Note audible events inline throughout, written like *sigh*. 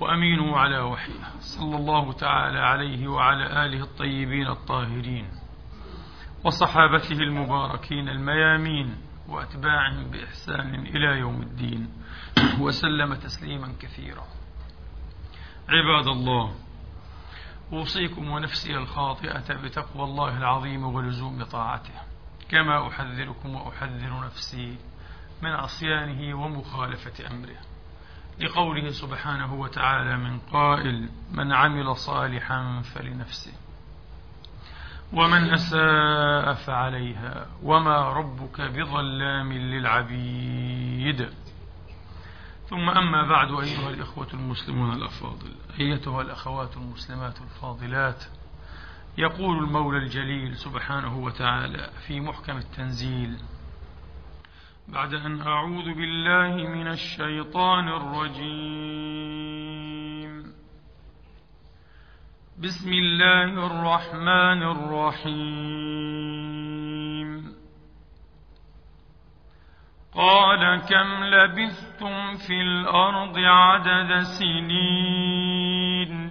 وأمينه على وحيه صلى الله تعالى عليه وعلى آله الطيبين الطاهرين وصحابته المباركين الميامين وأتباعهم بإحسان إلى يوم الدين. وسلم تسليما كثيرا. عباد الله أوصيكم ونفسي الخاطئة بتقوى الله العظيم ولزوم طاعته. كما أحذركم وأحذر نفسي من عصيانه ومخالفة أمره. لقوله سبحانه وتعالى من قائل من عمل صالحا فلنفسه ومن أساء فعليها وما ربك بظلام للعبيد. ثم أما بعد أيها الإخوة المسلمون الأفاضل أيتها الأخوات المسلمات الفاضلات يقول المولى الجليل سبحانه وتعالى في محكم التنزيل بعد أن أعوذ بالله من الشيطان الرجيم. بسم الله الرحمن الرحيم. قال كم لبثتم في الأرض عدد سنين؟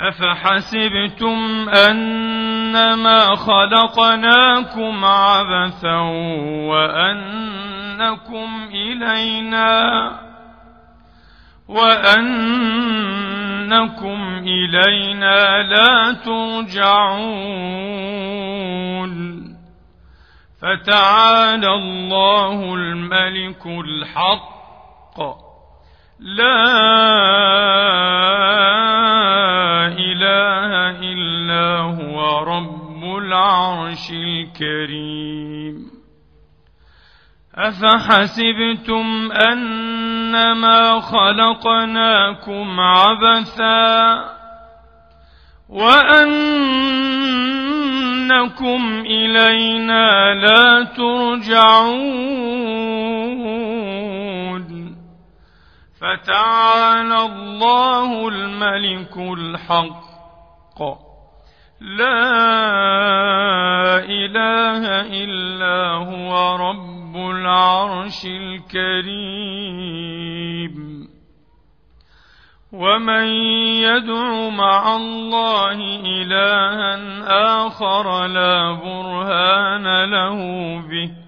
أفحسبتم أنما خلقناكم عبثا وأنكم إلينا وأنكم إلينا لا ترجعون فتعالى الله الملك الحق لا إله إلا هو رب العرش الكريم. أفحسبتم أنما خلقناكم عبثا وأنكم إلينا لا ترجعون؟ فتعالى الله الملك الحق. لا إله إلا هو رب العرش الكريم. ومن يدع مع الله إلها آخر لا برهان له به.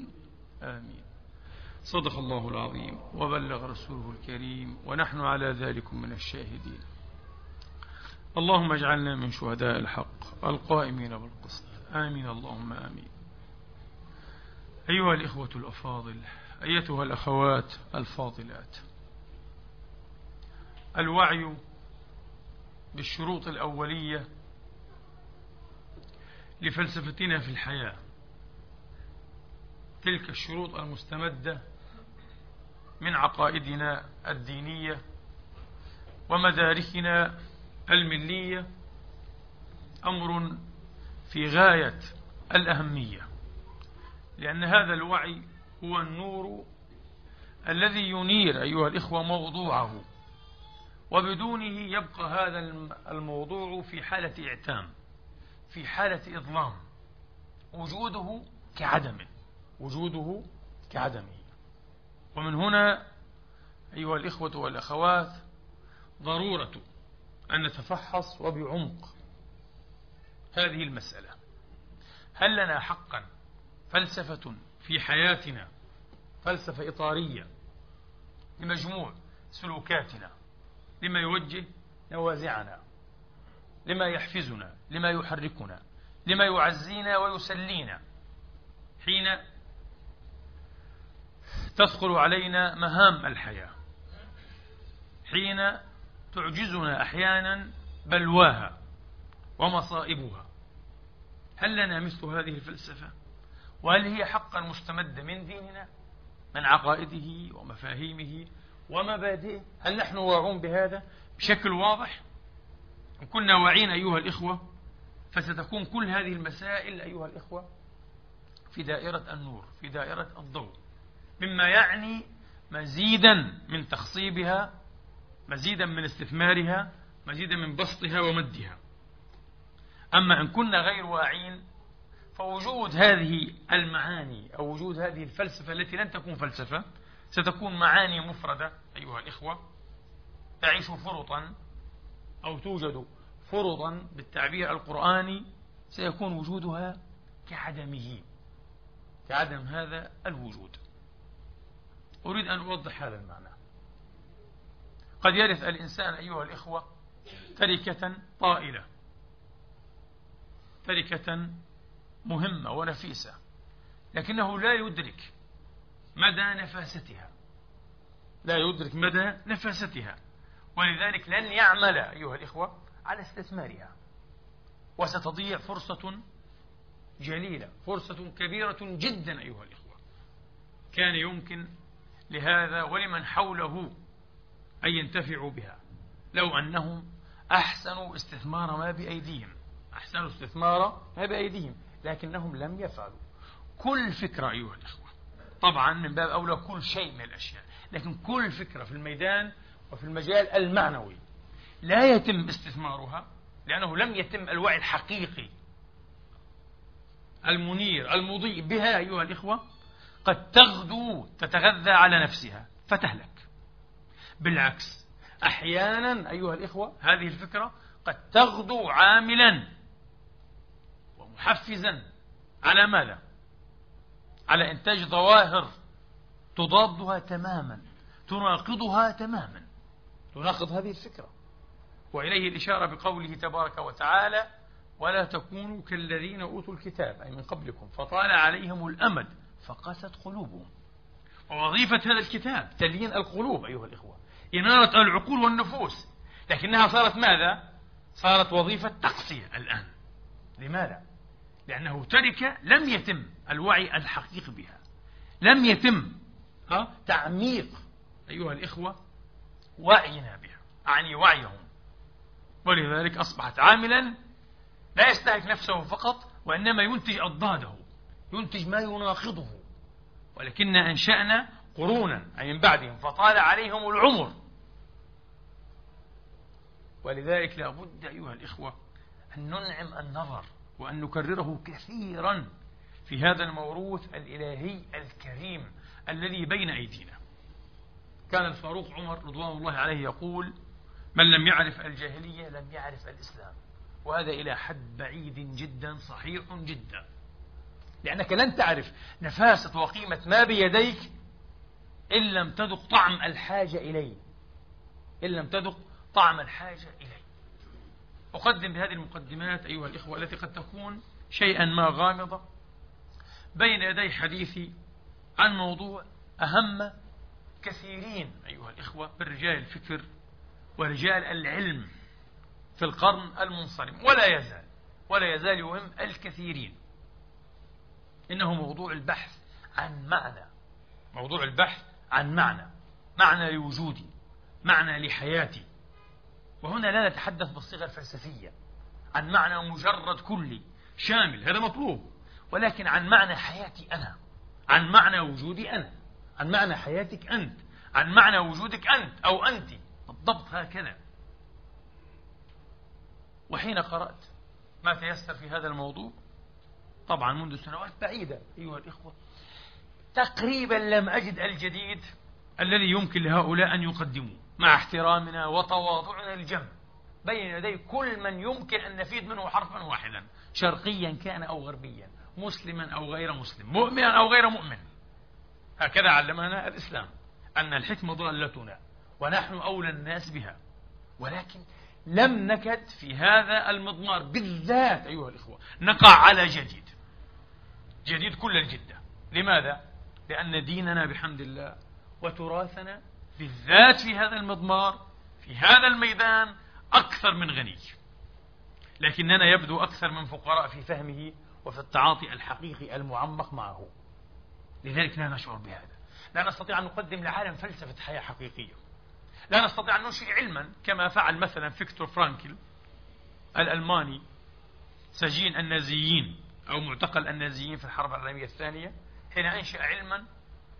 صدق الله العظيم وبلغ رسوله الكريم ونحن على ذلك من الشاهدين. اللهم اجعلنا من شهداء الحق القائمين بالقسط. آمين. اللهم آمين. أيها الإخوة الأفاضل أيتها الأخوات الفاضلات الوعي بالشروط الأولية لفلسفتنا في الحياة تلك الشروط المستمدة من عقائدنا الدينية ومداركنا الملية أمر في غاية الأهمية لأن هذا الوعي هو النور الذي ينير أيها الإخوة موضوعه وبدونه يبقى هذا الموضوع في حالة إعتام في حالة إظلام وجوده كعدمه وجوده كعدمه. ومن هنا أيها الإخوة والأخوات ضرورة أن نتفحص وبعمق هذه المسألة. هل لنا حقا فلسفة في حياتنا فلسفة إطارية لمجموع سلوكاتنا لما يوجه نوازعنا لما يحفزنا لما يحركنا لما يعزينا ويسلينا حين تثقل علينا مهام الحياة. حين تعجزنا أحيانا بلواها ومصائبها. هل لنا مثل هذه الفلسفة؟ وهل هي حقا مستمدة من ديننا من عقائده ومفاهيمه ومبادئه؟ هل نحن واعون بهذا بشكل واضح؟ إن كنا واعين أيها الإخوة فستكون كل هذه المسائل أيها الإخوة في دائرة النور في دائرة الضوء. مما يعني مزيدا من تخصيبها مزيدا من استثمارها مزيدا من بسطها ومدها. أما إن كنا غير واعين فوجود هذه المعاني أو وجود هذه الفلسفة التي لن تكون فلسفة ستكون معاني مفردة أيها الإخوة تعيش فرطا أو توجد فرضا بالتعبير القرآني سيكون وجودها كعدمه كعدم هذا الوجود. أريد أن أوضح هذا المعنى. قد يرث الإنسان أيها الإخوة تركة طائلة. تركة مهمة ونفيسة لكنه لا يدرك مدى نفاستها. لا يدرك مدى نفاستها. ولذلك لن يعمل أيها الإخوة على استثمارها. وستضيع فرصة جليلة فرصة كبيرة جدا أيها الإخوة. كان يمكن لهذا ولمن حوله أن ينتفعوا بها. لو أنهم أحسنوا استثمار ما بأيديهم. أحسنوا استثمار ما بأيديهم لكنهم لم يفعلوا. كل فكرة أيها الإخوة طبعا من باب أولى كل شيء من الأشياء لكن كل فكرة في الميدان وفي المجال المعنوي لا يتم استثمارها لأنه لم يتم الوعي الحقيقي المنير المضيء بها أيها الإخوة. قد تغدو تتغذى على نفسها فتهلك. بالعكس أحيانا أيها الإخوة هذه الفكرة قد تغدو عاملا ومحفزا. على ماذا؟ على إنتاج ظواهر تضادها تماما تناقضها تماما. تناقض هذه الفكرة. وإليه الإشارة بقوله تبارك وتعالى ولا تكونوا كالذين أوتوا الكتاب أي من قبلكم فطال عليهم الأمد فقست قلوبهم. ووظيفة هذا الكتاب تليين القلوب أيها الإخوة. إنارة العقول والنفوس. لكنها صارت ماذا؟ صارت وظيفة تقصية الآن. لماذا؟ لأنه ترك لم يتم الوعي الحقيقي بها. لم يتم تعميق أيها الإخوة وعينا بها أعني وعيهم. ولذلك أصبحت عاملا لا يستهلك نفسه فقط وإنما ينتج أضداده. ينتج ما يناقضه. ولكن أنشأنا قرونا أي من بعدهم فطال عليهم العمر. ولذلك لا بد أيها الإخوة أن ننعم النظر وأن نكرره كثيرا في هذا الموروث الإلهي الكريم الذي بين أيدينا. كان الفاروق عمر رضوان الله عليه يقول من لم يعرف الجاهلية لم يعرف الإسلام. وهذا إلى حد بعيد جدا صحيح جدا. لأنك لن تعرف نفاسة وقيمة ما بيديك إن لم تذق طعم الحاجة إليه. إن لم تذق طعم الحاجة إليه. أقدم بهذه المقدمات أيها الإخوة التي قد تكون شيئا ما غامضة بين يدي حديثي عن موضوع أهم كثيرين أيها الإخوة من رجال الفكر ورجال العلم في القرن المنصرم. ولا يزال ولا يزال يهم الكثيرين. إنه موضوع البحث عن معنى. موضوع البحث عن معنى. معنى لوجودي. معنى لحياتي. وهنا لا نتحدث بالصيغة الفلسفية. عن معنى مجرد كلي شامل هذا مطلوب. ولكن عن معنى حياتي أنا. عن معنى وجودي أنا. عن معنى حياتك أنت. عن معنى وجودك أنت أو أنت. بالضبط هكذا. وحين قرأت ما تيسر في هذا الموضوع؟ طبعا منذ سنوات بعيدة أيها الإخوة. تقريبا لم أجد الجديد الذي يمكن لهؤلاء أن يقدموه مع احترامنا وتواضعنا الجم بين يدي كل من يمكن أن نفيد منه حرفا واحدا شرقيا كان أو غربيا مسلما أو غير مسلم مؤمنا أو غير مؤمن. هكذا علمنا الإسلام أن الحكمة ضالتنا ونحن أولى الناس بها. ولكن لم نكد في هذا المضمار بالذات أيها الإخوة نقع على جديد. جديد كل الجدة. لماذا؟ لأن ديننا بحمد الله وتراثنا بالذات في هذا المضمار في هذا الميدان أكثر من غني. لكننا يبدو أكثر من فقراء في فهمه وفي التعاطي الحقيقي المعمق معه. لذلك لا نشعر بهذا. لا نستطيع أن نقدم لعالم فلسفة حياة حقيقية. لا نستطيع أن ننشئ علما كما فعل مثلا فيكتور فرانكل الألماني سجين النازيين. أو معتقل النازيين في الحرب العالمية الثانية حين أنشأ علما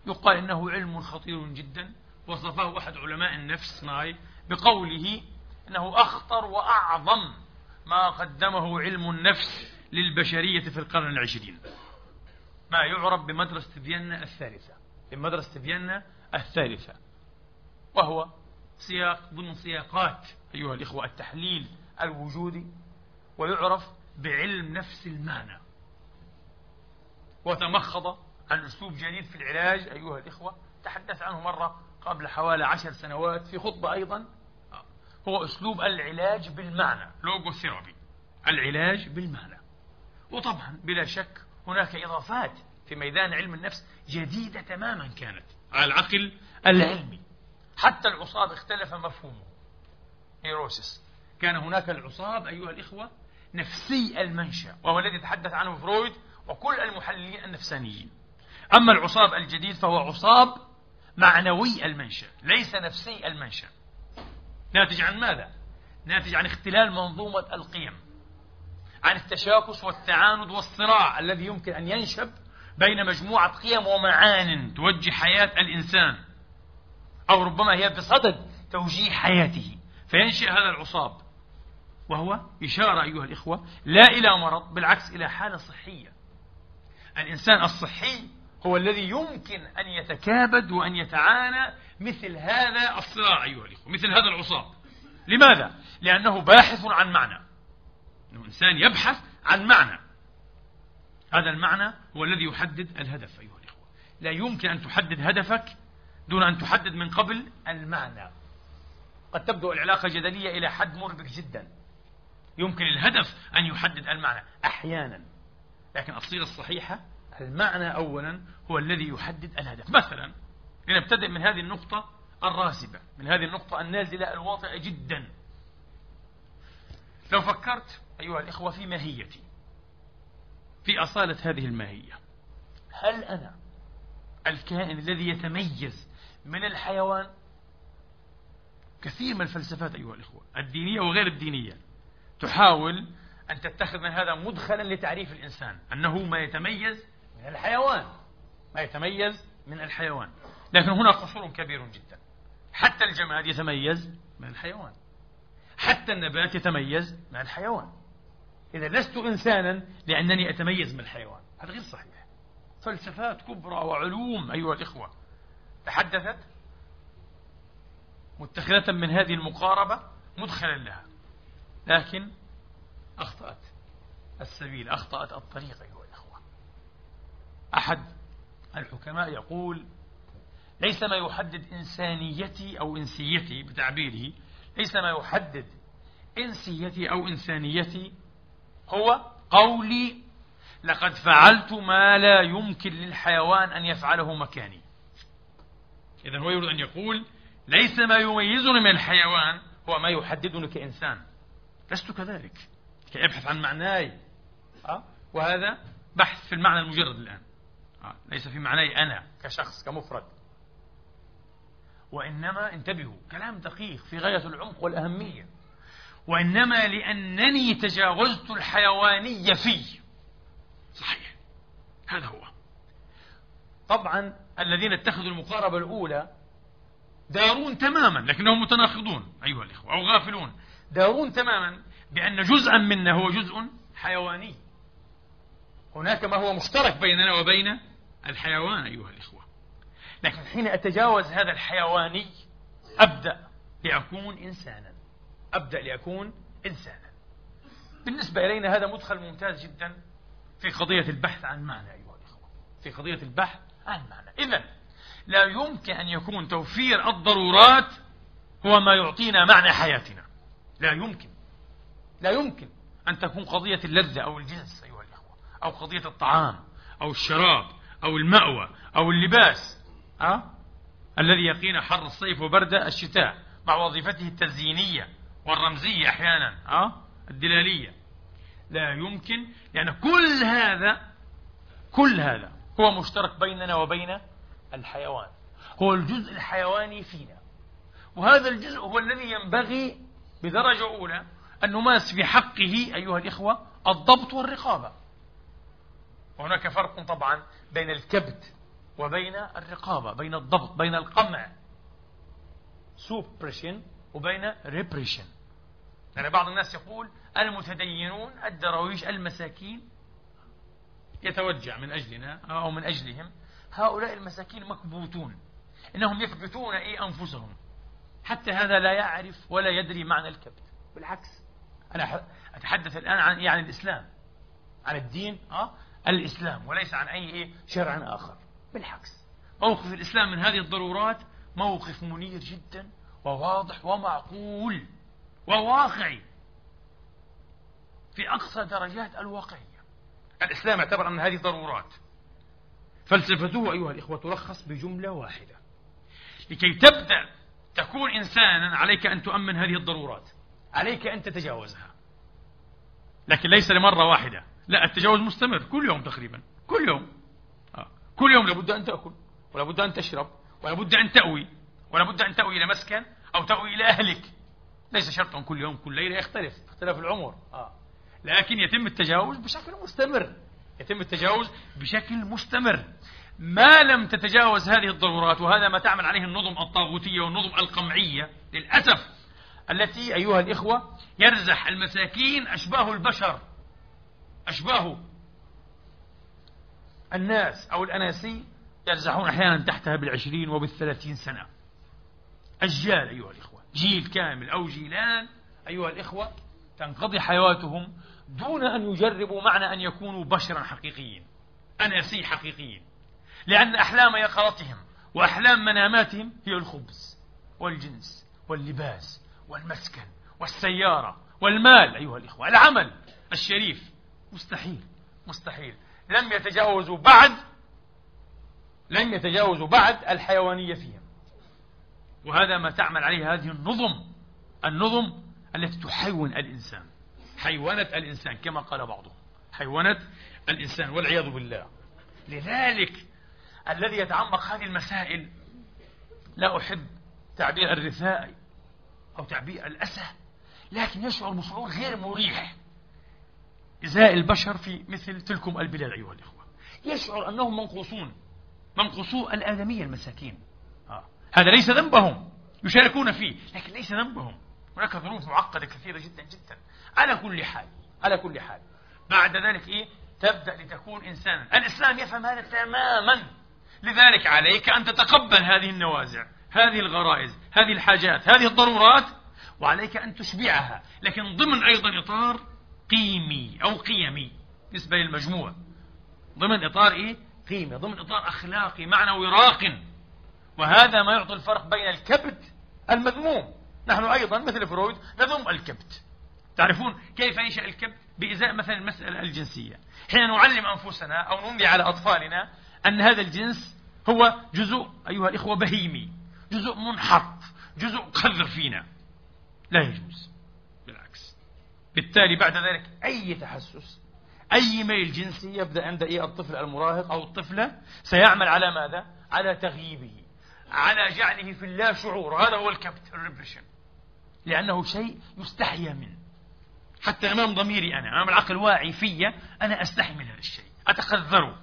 يقال إنه علم خطير جدا وصفه أحد علماء النفس معي بقوله إنه أخطر وأعظم ما قدمه علم النفس للبشرية في القرن العشرين. ما يعرف بمدرسة فيينا الثالثة بمدرسة فيينا الثالثة وهو سياق ضمن سياقات أيها الإخوة التحليل الوجودي ويعرف بعلم نفس المعنى. وتمخض عن أسلوب جديد في العلاج أيها الإخوة. تحدث عنه مرة قبل حوالي عشر سنوات في خطبة أيضا. هو أسلوب العلاج بالمعنى. لوغوثيرابي العلاج بالمعنى. وطبعا بلا شك هناك إضافات في ميدان علم النفس جديدة تماما كانت. على العقل العلمي. حتى العصاب اختلف مفهومه. neurosis. كان هناك العصاب أيها الإخوة نفسي المنشأ. وهو الذي تحدث عنه فرويد وكل المحللين النفسانيين. أما العصاب الجديد فهو عصاب معنوي المنشأ ليس نفسي المنشأ. ناتج عن ماذا؟ ناتج عن اختلال منظومة القيم عن التشاكس والتعاند والصراع الذي يمكن أن ينشب بين مجموعة قيم ومعان توجه حياة الإنسان أو ربما هي بصدد توجيه حياته. فينشئ هذا العصاب وهو إشارة أيها الإخوة لا إلى مرض بالعكس إلى حالة صحية. الإنسان الصحي هو الذي يمكن أن يتكابد وأن يتعانى مثل هذا الصراع أيها الإخوة مثل هذا العصاب. لماذا؟ لأنه باحث عن معنى. أنه إنسان يبحث عن معنى. هذا المعنى هو الذي يحدد الهدف أيها الإخوة. لا يمكن أن تحدد هدفك دون أن تحدد من قبل المعنى. قد تبدو العلاقة جدلية إلى حد مربك جدا. يمكن الهدف أن يحدد المعنى أحيانا. لكن الصيغة الصحيحة المعنى أولا هو الذي يحدد الهدف. مثلا لنبتدئ من هذه النقطة الراسبة من هذه النقطة النازلة الواطئة جدا. لو فكرت أيها الإخوة في ماهيتي في أصالة هذه الماهية هل أنا الكائن الذي يتميز من الحيوان؟ كثير من الفلسفات أيها الإخوة الدينية وغير الدينية تحاول أن تتخذ من هذا مدخلا لتعريف الإنسان أنه ما يتميز من الحيوان ما يتميز من الحيوان. لكن هنا قصور كبير جدا. حتى الجماد يتميز من الحيوان. حتى النبات يتميز من الحيوان. إذا لست إنسانا لأنني أتميز من الحيوان. هذا غير صحيح. فلسفات كبرى وعلوم أيها الإخوة تحدثت متخذة من هذه المقاربة مدخلا لها. لكن أخطأت. السبيل أخطأت الطريق أيها الأخوة. أحد الحكماء يقول ليس ما يحدد إنسانيتي أو إنسيتي بتعبيره ليس ما يحدد إنسيتي أو إنسانيتي هو قولي لقد فعلت ما لا يمكن للحيوان أن يفعله مكاني. إذا هو يريد أن يقول ليس ما يميزني من الحيوان هو ما يحددني كإنسان. لست كذلك. كي أبحث عن معناي؟ أه؟ وهذا بحث في المعنى المجرد الآن. أه؟ ليس في معناي أنا كشخص كمفرد. وإنما انتبهوا كلام دقيق في غاية العمق والأهمية. وإنما لأنني تجاوزت الحيوانية في صحيح. هذا هو. طبعا الذين اتخذوا المقاربة الأولى دارون تماما لكنهم متناقضون أيها الإخوة أو غافلون. دارون تماما بأن جزءا منا هو جزء حيواني. هناك ما هو مشترك بيننا وبين الحيوان أيها الإخوة. لكن حين أتجاوز هذا الحيواني أبدأ لأكون إنسانا. أبدأ لأكون إنسانا. بالنسبة إلينا هذا مدخل ممتاز جدا في قضية البحث عن معنى أيها الإخوة. في قضية البحث عن معنى. إذا لا يمكن أن يكون توفير الضرورات هو ما يعطينا معنى حياتنا. لا يمكن. لا يمكن أن تكون قضية اللذة أو الجنس أيها الإخوة أو قضية الطعام أو الشراب أو المأوى أو اللباس أه؟ الذي يقينا حر الصيف وبرد الشتاء مع وظيفته التزيينية والرمزية أحيانا أه؟ الدلالية لا يمكن لأن كل هذا كل هذا هو مشترك بيننا وبين الحيوان هو الجزء الحيواني فينا وهذا الجزء هو الذي ينبغي بدرجة أولى أن نمارس في حقه أيها الإخوة الضبط والرقابة. وهناك فرق طبعا بين الكبت وبين الرقابة بين الضبط بين القمع. suppression وبين repression يعني بعض الناس يقول المتدينون الدراويش المساكين يتوجع من أجلنا أو من أجلهم. هؤلاء المساكين مكبوتون. إنهم يكبتون إيه أنفسهم. حتى هذا لا يعرف ولا يدري معنى الكبت بالعكس أنا أتحدث الآن عن يعني الإسلام. عن الدين أه؟ الإسلام وليس عن أي إيه شرع آخر. بالعكس. موقف الإسلام من هذه الضرورات موقف منير جدا وواضح ومعقول وواقعي في أقصى درجات الواقعية. الإسلام اعتبر أن هذه ضرورات. فلسفته أيها الإخوة تلخص بجملة واحدة. لكي تبدأ تكون إنسانا عليك أن تؤمن هذه الضرورات. عليك أن تتجاوزها. لكن ليس لمرة واحدة. لا التجاوز مستمر كل يوم تقريبا. كل يوم. آه. كل يوم لابد أن تأكل ولابد أن تشرب ولابد أن تأوي ولابد أن تأوي إلى مسكن أو تأوي إلى أهلك. ليس شرطا كل يوم كل ليلة يختلف اختلاف العمر. آه. لكن يتم التجاوز بشكل مستمر. يتم التجاوز بشكل مستمر. ما لم تتجاوز هذه الضرورات وهذا ما تعمل عليه النظم الطاغوتية والنظم القمعية للأسف التي أيها الإخوة يرزح المساكين أشباه البشر أشباه الناس أو الأناسي يرزحون أحيانا تحتها بالعشرين وبالثلاثين سنة. أجيال أيها الإخوة جيل كامل أو جيلان أيها الإخوة تنقضي حياتهم دون أن يجربوا معنى أن يكونوا بشرا حقيقيين أناسي حقيقيين. لأن أحلام يقظتهم وأحلام مناماتهم هي الخبز والجنس واللباس والمسكن والسيارة والمال أيها الإخوة العمل الشريف. مستحيل مستحيل. لم يتجاوزوا بعد لم يتجاوزوا بعد الحيوانية فيهم. وهذا ما تعمل عليه هذه النظم النظم التي تحيون الإنسان. حيوانة الإنسان كما قال بعضهم. حيوانة الإنسان والعياذ بالله. لذلك الذي يتعمق هذه المسائل لا أحب تعبير الرثاء أو تعبير الأسى لكن يشعر بشعور غير مريح. إزاء البشر في مثل تلكم البلاد أيها الإخوة. يشعر أنهم منقوصون منقوصو الآدمية المساكين. آه. هذا ليس ذنبهم يشاركون فيه لكن ليس ذنبهم. هناك ظروف معقدة كثيرة جدا جدا. على كل حال على كل حال. بعد ذلك إيه؟ تبدأ لتكون إنسانا. الإسلام يفهم هذا تماما. لذلك عليك أن تتقبل هذه النوازع هذه الغرائز. هذه الحاجات هذه الضرورات وعليك أن تشبعها. لكن ضمن أيضا إطار قيمي أو قيمي بالنسبة للمجموع. ضمن إطار إيه؟ قيمة ضمن إطار أخلاقي معنوي راق. وهذا ما يعطي الفرق بين الكبت المذموم. نحن أيضا مثل فرويد نذم الكبت. تعرفون كيف ينشأ الكبت؟ بإزاء مثلا المسألة الجنسية. حين نعلم أنفسنا أو نملي على أطفالنا أن هذا الجنس هو جزء أيها الإخوة بهيمي. جزء منحط جزء قذر فينا. لا يجوز. بالعكس. بالتالي بعد ذلك أي تحسس أي ميل جنسي يبدأ عند إيه؟ الطفل المراهق أو الطفلة. سيعمل على ماذا؟ على تغييبه على جعله في اللا شعور. هذا هو الكبت الريبريشن لأنه شيء يستحيا منه. حتى أمام ضميري أنا أمام العقل الواعي في أنا أستحي من هذا الشيء. أتخذره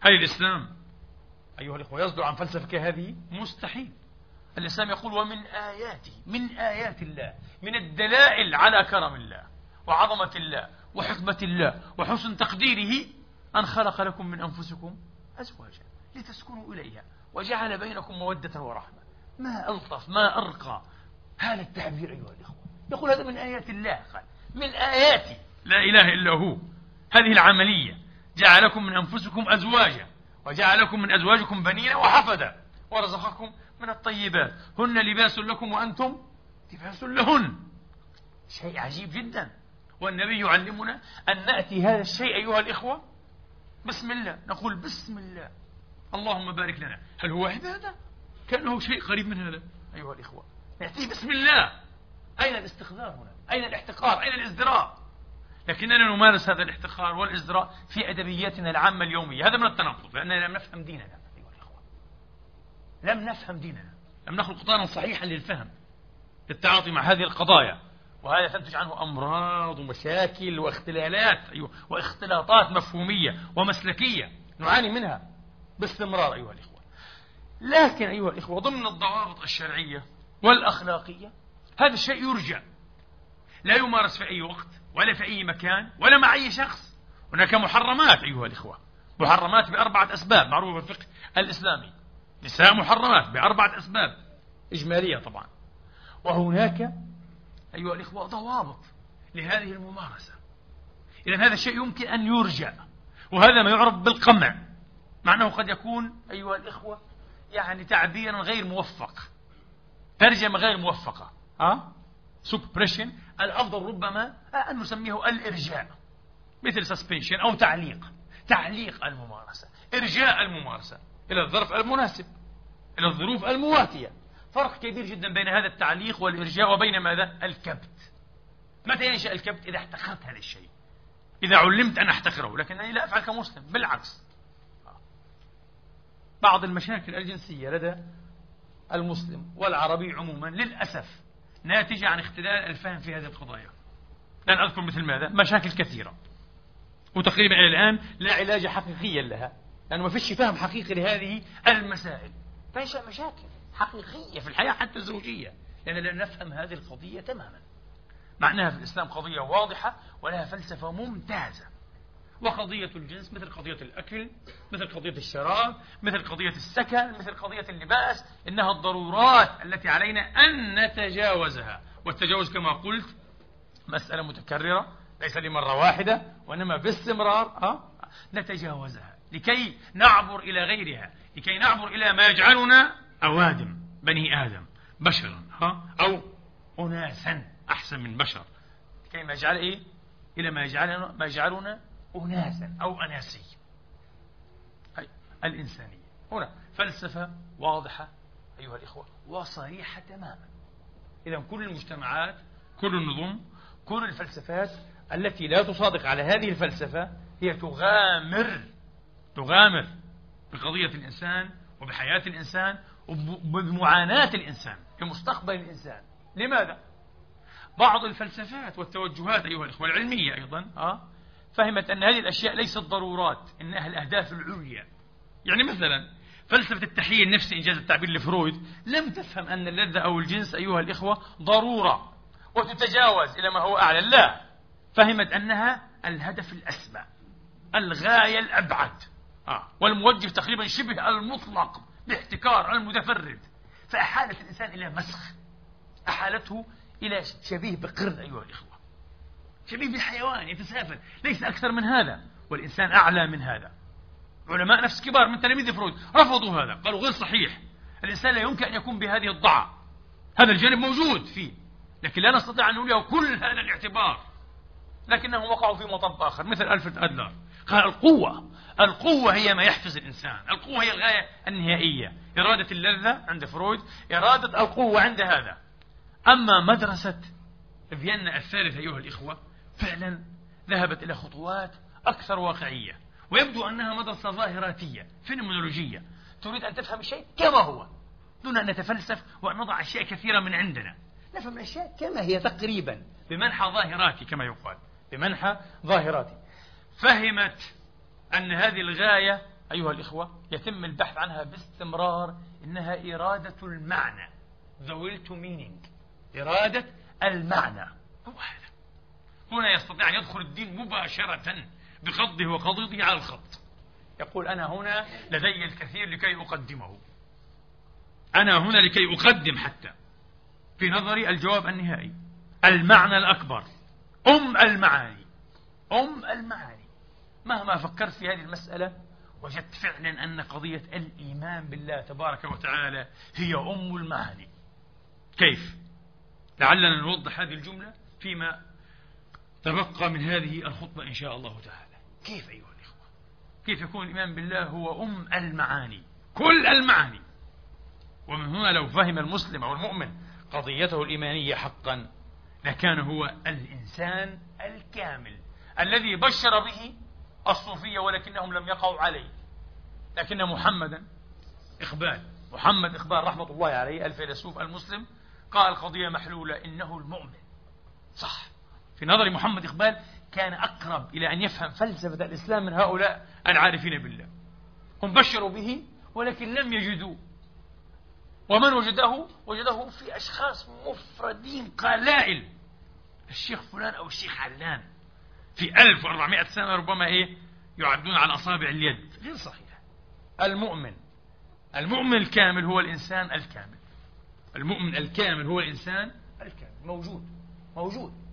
هل الإسلام أيها الإخوة يصدر عن فلسفة كهذه مستحيل. الإسلام يقول ومن آياته من آيات الله من الدلائل على كرم الله وعظمة الله وحكمة الله وحسن تقديره أن خلق لكم من أنفسكم أزواجا لتسكنوا إليها وجعل بينكم مودة ورحمة. ما ألطف ما أرقى هذا التعبير أيها الإخوة. يقول هذا من آيات الله. قال من آياتي. لا إله إلا هو. هذه العملية جعلكم من أنفسكم أزواجا وجعلكم من أزواجكم بنين وحفدا ورزقكم من الطيبات هن لباس لكم وأنتم لباس لهن شيء عجيب جدا والنبي يعلمنا أن نأتي هذا الشيء أيها الإخوة بسم الله نقول بسم الله اللهم بارك لنا هل هو عبادة؟ كأنه شيء قريب من هذا أيها الإخوة نأتي بسم الله أين الاستخدام هنا؟ أين الاحتقار؟ أين الازدراء؟ لكننا نمارس هذا الاحتقار والازدراء في أدبياتنا العامة اليومية. هذا من التناقض لأننا لم نفهم ديننا أيها الإخوة لم نفهم ديننا. لم نخلق قطانا صحيحا للفهم للتعاطي مع هذه القضايا. وهذا تنتج عنه أمراض ومشاكل واختلالات أيوة واختلاطات مفهومية ومسلكية. نعاني منها باستمرار أيها الإخوة. لكن أيها الإخوة ضمن الضوابط الشرعية والأخلاقية هذا الشيء يرجى. لا يمارس في أي وقت. ولا في أي مكان ولا مع أي شخص. هناك محرمات أيها الإخوة. محرمات بأربعة أسباب معروفة في الفقه الإسلامي. نساء محرمات بأربعة أسباب. إجمالية طبعا. وهناك أيها الإخوة ضوابط لهذه الممارسة. إذا هذا الشيء يمكن أن يرجع. وهذا ما يعرف بالقمع. مع أنه قد يكون أيها الإخوة يعني تعبيرا غير موفق. ترجمة غير موفقة. ها؟ suppression الأفضل ربما أن نسميه الإرجاء مثل suspension أو تعليق تعليق الممارسة إرجاء الممارسة إلى الظرف المناسب إلى الظروف المواتية فرق كبير جدا بين هذا التعليق والإرجاء وبين ماذا؟ الكبت متى ينشأ الكبت؟ إذا احتقرت هذا الشيء إذا علمت أن أحتقره لكنني لا أفعل كمسلم بالعكس بعض المشاكل الجنسية لدى المسلم والعربي عموما للأسف ناتجة عن اختلال الفهم في هذه القضايا. لن أذكر مثل ماذا. مشاكل كثيرة. وتقريبا إلى الآن لا علاج حقيقيا لها. لأنه ما فيش فهم حقيقي لهذه المسائل. تنشأ مشاكل حقيقية في الحياة حتى الزوجية. لأننا لا نفهم هذه القضية تماما. مع أنها في الإسلام قضية واضحة ولها فلسفة ممتازة. وقضية الجنس مثل قضية الأكل مثل قضية الشراب مثل قضية السكن مثل قضية اللباس إنها الضرورات التي علينا أن نتجاوزها. والتجاوز كما قلت مسألة متكررة ليس لمرة واحدة وإنما باستمرار ها نتجاوزها. لكي نعبر إلى غيرها لكي نعبر إلى ما يجعلنا أوادم بني آدم بشرا ها أو أناسا أحسن من بشر. لكي ما يجعل إيه؟ إلى ما يجعلنا ما يجعلنا أناسا أو أناسي أي الإنسانية هنا فلسفة واضحة أيها الإخوة وصريحة تماما إذا كل المجتمعات كل النظم كل الفلسفات التي لا تصادق على هذه الفلسفة هي تغامر تغامر بقضية الإنسان وبحياة الإنسان وبمعاناة الإنسان بمستقبل الإنسان لماذا؟ بعض الفلسفات والتوجهات أيها الإخوة العلمية أيضا أه؟ فهمت أن هذه الأشياء ليست ضرورات إنها الأهداف العليا. يعني مثلا فلسفة التحليل النفسي إنجاز التعبير لفرويد لم تفهم أن اللذة أو الجنس أيها الإخوة ضرورة وتتجاوز إلى ما هو أعلى. لا فهمت أنها الهدف الأسمى الغاية الأبعد. آه. والموجه تقريبا شبه المطلق باحتكار المتفرد. فأحالت الإنسان إلى مسخ أحالته إلى شبيه بقرد أيها الإخوة. شبيه بالحيوان يتسافل ليس أكثر من هذا. والإنسان أعلى من هذا. علماء نفس كبار من تلاميذ فرويد رفضوا هذا قالوا غير صحيح. الإنسان لا يمكن أن يكون بهذه الضعة. هذا الجانب موجود فيه لكن لا نستطيع أن نقول له كل هذا الاعتبار. لكنهم وقعوا في مطب آخر مثل ألفرد أدلر. قال القوة القوة هي ما يحفز الإنسان. القوة هي الغاية النهائية. إرادة اللذة عند فرويد إرادة القوة عند هذا. أما مدرسة فيينا الثالثة أيها الإخوة فعلا ذهبت إلى خطوات أكثر واقعية ويبدو أنها مدرسة ظاهراتية فينومينولوجية تريد أن تفهم الشيء كما هو دون أن نتفلسف وأن نضع أشياء كثيرة من عندنا. نفهم الأشياء كما هي تقريبا بمنحى ظاهراتي كما يقال بمنحى ظاهراتي. فهمت أن هذه الغاية أيها الإخوة يتم البحث عنها باستمرار إنها إرادة المعنى. The will to meaning. إرادة المعنى. هو هذا هنا يستطيع أن يدخل الدين مباشرة بخضه وقضيضه على الخط يقول أنا هنا لدي الكثير لكي أقدمه. أنا هنا لكي أقدم حتى. في نظري الجواب النهائي. المعنى الأكبر. أم المعاني. أم المعاني. مهما فكرت في هذه المسألة وجدت فعلا أن قضية الإيمان بالله تبارك وتعالى هي أم المعاني. كيف؟ لعلنا نوضح هذه الجملة فيما تبقى من هذه الخطبة إن شاء الله تعالى. كيف أيها الإخوة؟ كيف يكون الإيمان بالله هو أم المعاني كل المعاني. ومن هنا لو فهم المسلم أو المؤمن قضيته الإيمانية حقا لكان هو الإنسان الكامل الذي بشر به الصوفية ولكنهم لم يقعوا عليه. لكن محمدا إقبال محمد إقبال رحمة الله عليه الفيلسوف المسلم قال القضية محلولة إنه المؤمن. صح. في نظر محمد إقبال كان أقرب إلى أن يفهم فلسفة الإسلام من هؤلاء العارفين بالله. هم بشروا به ولكن لم يجدوا ومن وجده؟ وجده في أشخاص مفردين قلائل. الشيخ فلان أو الشيخ علان. في 1400 سنة ربما إيه يعدون على أصابع اليد. غير صحيح. المؤمن. المؤمن الكامل هو الإنسان الكامل. المؤمن الكامل هو الإنسان الكامل. موجود. موجود.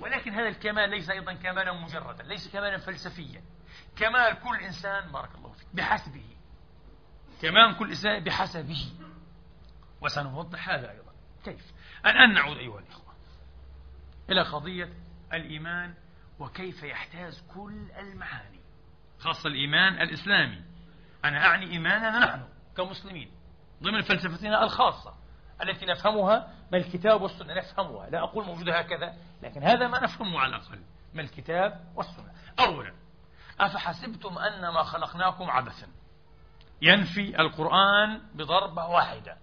ولكن هذا الكمال ليس أيضا كمالا مجردا ليس كمالا فلسفيا. كمال كل إنسان بارك الله فيك بحسبه. كمال كل إنسان بحسبه. وسنوضح هذا أيضا. كيف؟ الآن نعود أيها الإخوة إلى قضية الإيمان وكيف يحتاز كل المعاني خاصة الإيمان الإسلامي. أنا أعني إيماننا نحن كمسلمين ضمن فلسفتنا الخاصة التي نفهمها من الكتاب والسنة نفهمها. لا أقول موجودة هكذا لكن هذا ما نفهمه على الأقل من الكتاب والسنة. أولا أفحسبتم أنما خلقناكم عبثا؟ ينفي القرآن بضربة واحدة.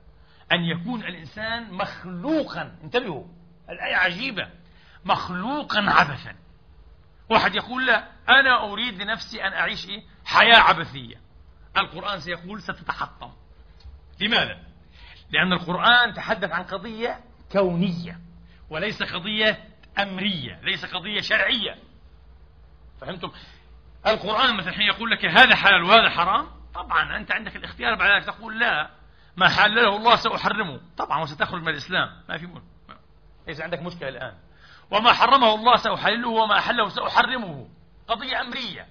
أن يكون الإنسان مخلوقا انتبهوا الآية عجيبة مخلوقا عبثا. واحد يقول لا أنا أريد لنفسي أن أعيش إيه؟ حياة عبثية. القرآن سيقول ستتحطم. لماذا؟ لأن القرآن تحدث عن قضية كونية وليس قضية أمرية ليس قضية شرعية. فهمتم؟ القرآن مثلا حين يقول لك هذا حلال وهذا حرام طبعا أنت عندك الاختيار بعد ذلك. تقول لا ما حلله الله سأحرمه. طبعا وستخرج من الإسلام. ما في مشكلة. ليس عندك مشكلة الآن. وما حرمه الله سأحلله وما أحله سأحرمه. قضية أمرية.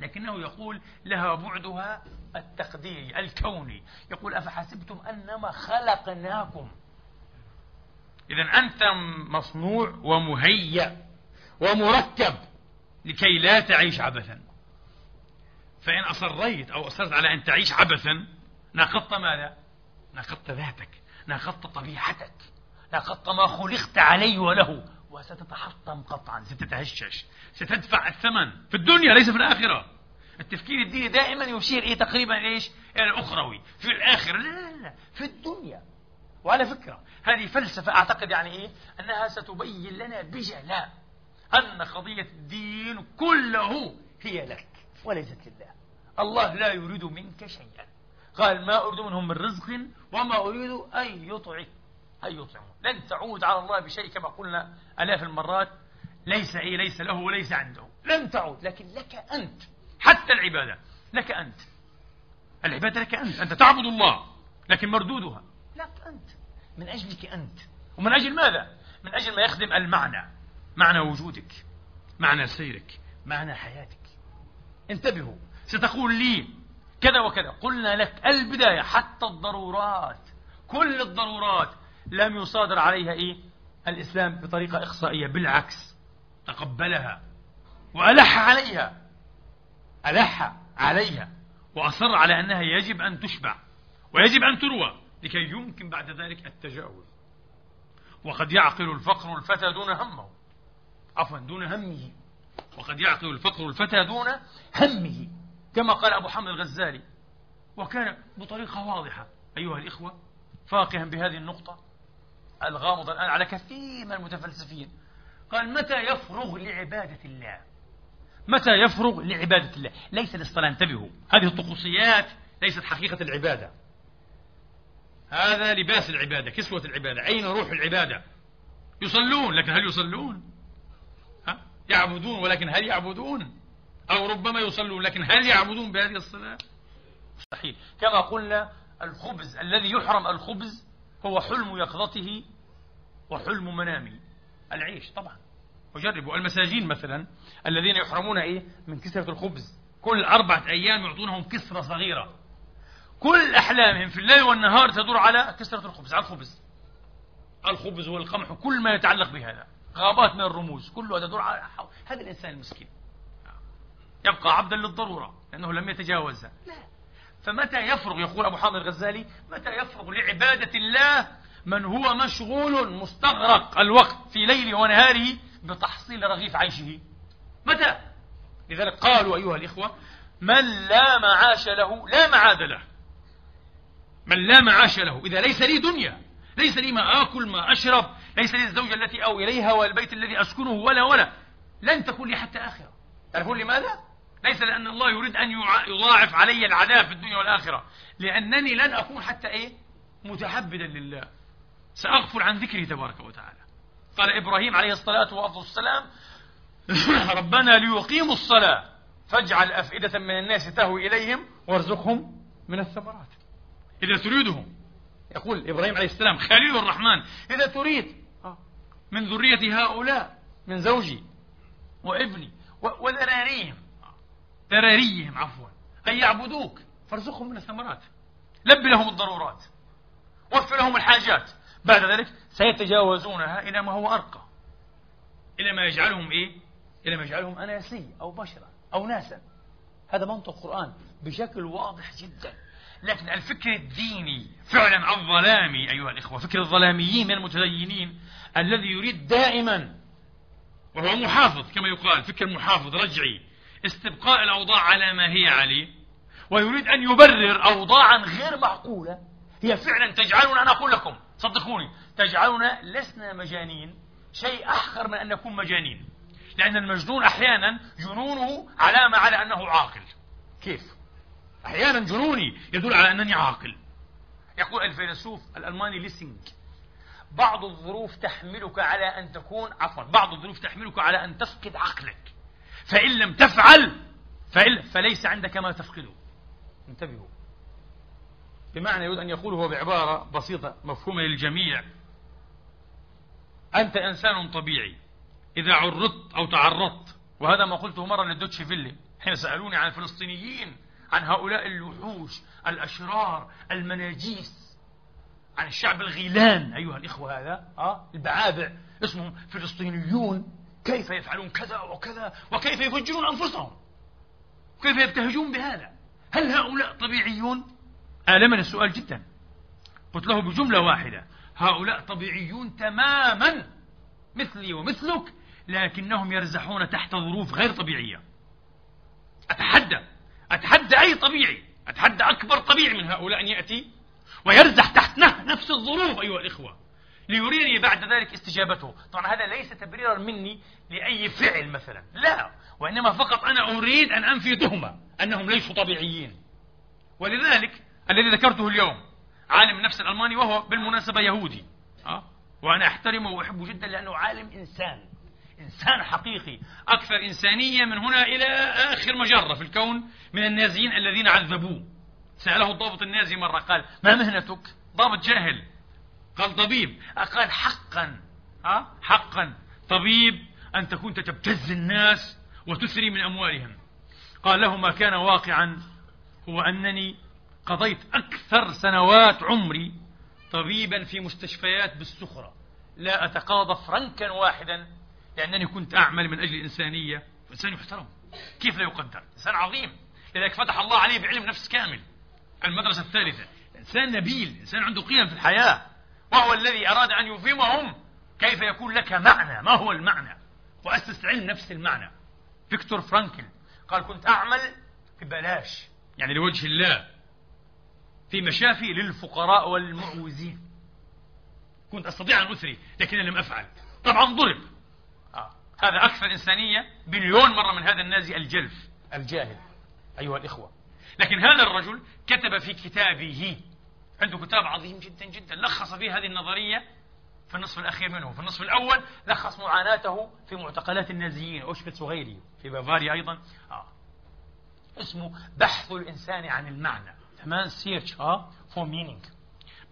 لكنه يقول لها بعدها التقديري الكوني. يقول أفحسبتم أنما خلقناكم. إذا أنت مصنوع ومهيأ ومركب لكي لا تعيش عبثا. فإن أصريت أو أصرت على أن تعيش عبثا ناقضت ماذا؟ ناقضت ذاتك ناقضت طبيعتك ناقضت ما خلقت عليه وله. وستتحطم قطعا ستتهشش ستدفع الثمن في الدنيا ليس في الآخرة. التفكير الديني دائما يشير إيه تقريبا إيش؟ إلى الأخروي. في الآخرة لا لا لا في الدنيا. وعلى فكرة هذه فلسفة أعتقد يعني إيه؟ أنها ستبين لنا بجلاء أن قضية الدين كله هي لك وليست لله. الله لا يريد منك شيئا. قال ما أريد منهم من رزق وما أريد أن يطعم أن يطعمون لن تعود على الله بشيء كما قلنا آلاف المرات. ليس إيه؟ ليس له وليس عنده. لن تعود. لكن لك أنت. حتى العبادة. لك أنت. العبادة لك أنت. أنت تعبد الله. لكن مردودها. لك أنت. من أجلك أنت. ومن أجل ماذا؟ من أجل ما يخدم المعنى. معنى وجودك. معنى سيرك. معنى حياتك. انتبهوا. ستقول لي كذا وكذا. قلنا لك البداية. حتى الضرورات. كل الضرورات لم يصادر عليها إيه؟ الإسلام بطريقة إقصائية. بالعكس. تقبلها. وألح عليها. ألح عليها. وأصر على أنها يجب أن تشبع. ويجب أن تروى. لكي يمكن بعد ذلك التجاوز. وقد يعقل الفقر الفتى دون همه. عفوا دون همه. وقد يعقل الفقر الفتى دون همه كما قال أبو حمد الغزالي. وكان بطريقة واضحة أيها الإخوة فاقها بهذه النقطة. الغامضة الآن على كثير من المتفلسفين. قال متى يفرغ لعبادة الله؟ متى يفرغ لعبادة الله؟ ليس للصلاة انتبهوا. هذه الطقوسيات ليست حقيقة العبادة. هذا لباس العبادة كسوة العبادة أين روح العبادة. يصلون لكن هل يصلون؟ ها؟ يعبدون ولكن هل يعبدون؟ أو ربما يصلون لكن هل يعبدون بهذه الصلاة؟ مستحيل. كما قلنا الخبز الذي يحرم الخبز هو حلم يقظته وحلم منامه العيش طبعا. وجربوا. المساجين مثلا الذين يحرمون إيه؟ من كسرة الخبز. كل أربعة أيام يعطونهم كسرة صغيرة. كل أحلامهم في الليل والنهار تدور على كسرة الخبز على الخبز. الخبز والقمح كل ما يتعلق بهذا. غابات من الرموز كلها تدور على هذا الإنسان المسكين. يبقى عبدا للضرورة لأنه لم يتجاوزها. لا. فمتى يفرغ يقول أبو حامد الغزالي متى يفرغ لعبادة الله من هو مشغول مستغرق الوقت في ليله ونهاره بتحصيل رغيف عيشه؟ متى؟ لذلك قالوا أيها الإخوة من لا معاش له لا معاد له. من لا معاش له. إذا ليس لي دنيا ليس لي ما آكل ما أشرب ليس لي الزوجة التي أو إليها والبيت الذي أسكنه ولا ولا. لن تكون لي حتى آخرة. تعرفون لماذا؟ ليس لأن الله يريد أن يضاعف علي العذاب في الدنيا والآخرة. لأنني لن أكون حتى إيه؟ متحبدا لله. سأغفل عن ذكره تبارك وتعالى. قال إبراهيم عليه الصلاة والسلام *laughs* ربنا ليقيموا الصلاة. فاجعل أفئدة من الناس تهوي إليهم وارزقهم من الثمرات. إذا تريدهم. يقول إبراهيم عليه السلام خليل الرحمن إذا تريد. من ذرية هؤلاء من زوجي وابني وذراريهم. ذراريهم عفوا. أن يعبدوك. فارزقهم من الثمرات. لب لهم الضرورات. وفر لهم الحاجات. بعد ذلك سيتجاوزونها إلى ما هو أرقى. إلى ما يجعلهم إيه؟ إلى ما يجعلهم أناسي أو بشرا أو ناسا. هذا منطق القرآن بشكل واضح جدا. لكن الفكر الديني فعلا الظلامي أيها الإخوة فكر الظلاميين من المتدينين الذي يريد دائما وهو محافظ كما يقال فكر محافظ رجعي استبقاء الأوضاع على ما هي عليه ويريد أن يبرر أوضاعا غير معقولة هي فعلا تجعلنا أنا أقول لكم صدقوني تجعلنا لسنا مجانين شيء أحقر من أن نكون مجانين لأن المجنون أحيانا جنونه علامة على أنه عاقل كيف؟ أحيانا جنوني يدل على أنني عاقل. يقول الفيلسوف الألماني ليسينج بعض الظروف تحملك على أن تكون عفوا بعض الظروف تحملك على أن تفقد عقلك. فإن لم تفعل فإن فليس عندك ما تفقده. انتبهوا. بمعنى يريد أن يقول هو بعبارة بسيطة مفهومة للجميع. أنت إنسان طبيعي إذا عرضت أو تعرضت وهذا ما قلته مرة للدوتشي فيلي حين سألوني عن الفلسطينيين عن هؤلاء الوحوش الأشرار المناجيس عن الشعب الغيلان أيها الإخوة هذا أه؟ البعابع اسمهم فلسطينيون كيف يفعلون كذا وكذا وكيف يفجرون أنفسهم كيف يبتهجون بهذا. هل هؤلاء طبيعيون؟ آلمني السؤال جدا. قلت له بجملة واحدة هؤلاء طبيعيون تماما مثلي ومثلك لكنهم يرزحون تحت ظروف غير طبيعية. أتحدى أتحدى أي طبيعي؟ أتحدى أكبر طبيعي من هؤلاء أن يأتي؟ ويرزح تحت نفس الظروف أيها الإخوة ليريني بعد ذلك استجابته. طبعا هذا ليس تبريرا مني لأي فعل مثلا لا وإنما فقط أنا أريد أن أنفي تهمة أنهم ليسوا طبيعيين. ولذلك الذي ذكرته اليوم عالم النفس الألماني وهو بالمناسبة يهودي أه؟ وأنا أحترمه وأحبه جدا لأنه عالم إنسان. إنسان حقيقي أكثر إنسانية من هنا إلى آخر مجرة في الكون من النازيين الذين عذبوه. سأله الضابط النازي مرة قال ما مهنتك؟ ضابط جاهل. قال طبيب. قال حقا. أه؟ حقا. طبيب أنت كنت تبتز الناس وتثري من أموالهم. قال له ما كان واقعا هو أنني قضيت أكثر سنوات عمري طبيبا في مستشفيات بالسخرة لا أتقاضى فرنكا واحدا لأنني كنت أعمل من أجل الإنسانية. إنسان يحترم. كيف لا يقدر؟ إنسان عظيم. لذلك فتح الله عليه بعلم نفس كامل. المدرسة الثالثة. إنسان نبيل. إنسان عنده قيم في الحياة. وهو الذي أراد أن يفهمهم كيف يكون لك معنى. ما هو المعنى؟ وأسس علم نفس المعنى. فيكتور فرانكل قال كنت أعمل ببلاش يعني لوجه الله. في مشافي للفقراء والمعوزين. كنت أستطيع أن أثري لكنني لم أفعل. طبعا ضرب. هذا أكثر إنسانية بليون مرة من هذا النازي الجلف. الجاهل. أيها الإخوة. لكن هذا الرجل كتب في كتابه عنده كتاب عظيم جدا جدا لخص فيه هذه النظرية في النصف الأخير منه. في النصف الأول لخص معاناته في معتقلات النازيين أوشفيتس وغيره في بافاريا أيضا. آه. اسمه بحث الإنسان عن المعنى. تمام؟ search ها for meaning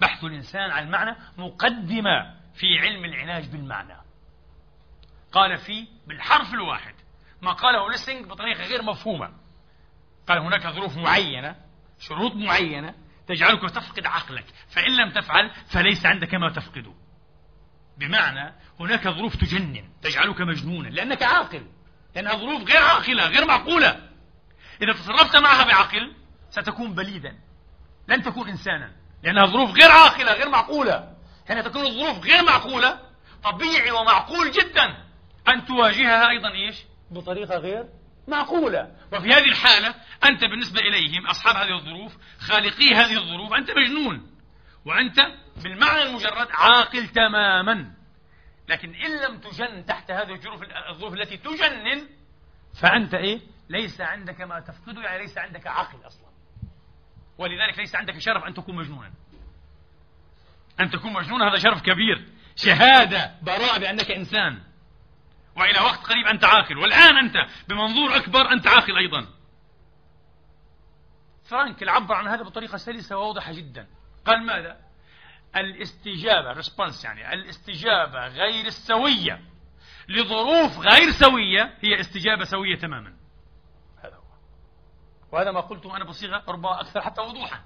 بحث الإنسان عن المعنى مقدمة في علم العلاج بالمعنى. قال فيه بالحرف الواحد. ما قاله ليسنج بطريقة غير مفهومة. قال هناك ظروف معينة شروط معينة تجعلك تفقد عقلك. فإن لم تفعل فليس عندك ما تفقده. بمعنى هناك ظروف تجنن تجعلك مجنونا لأنك عاقل. لأنها ظروف غير عاقلة غير معقولة. إذا تصرفت معها بعقل ستكون بليدا. لن تكون إنسانا. لأنها ظروف غير عاقلة غير معقولة. حين تكون الظروف غير معقولة طبيعي ومعقول جدا. أن تواجهها أيضا إيش؟ بطريقة غير معقولة. وفي هذه الحالة أنت بالنسبة إليهم أصحاب هذه الظروف خالقي هذه الظروف أنت مجنون. وأنت بالمعنى المجرد عاقل تماما. لكن إن لم تجن تحت هذه الظروف الظروف التي تجنن فأنت إيه؟ ليس عندك ما تفقده يعني ليس عندك عقل أصلا. ولذلك ليس عندك شرف أن تكون مجنونا. أن تكون مجنون هذا شرف كبير. شهادة براءة بأنك إنسان. وإلى وقت قريب أنت عاقل. والآن أنت بمنظور أكبر أنت عاقل أيضا. فرانكل عبر عن هذا بطريقة سلسة وواضحة جدا. قال ماذا؟ الاستجابة response يعني الاستجابة غير السوية. لظروف غير سوية هي استجابة سوية تماما. هذا هو. وهذا ما قلته أنا بصيغة ربما أكثر حتى وضوحا.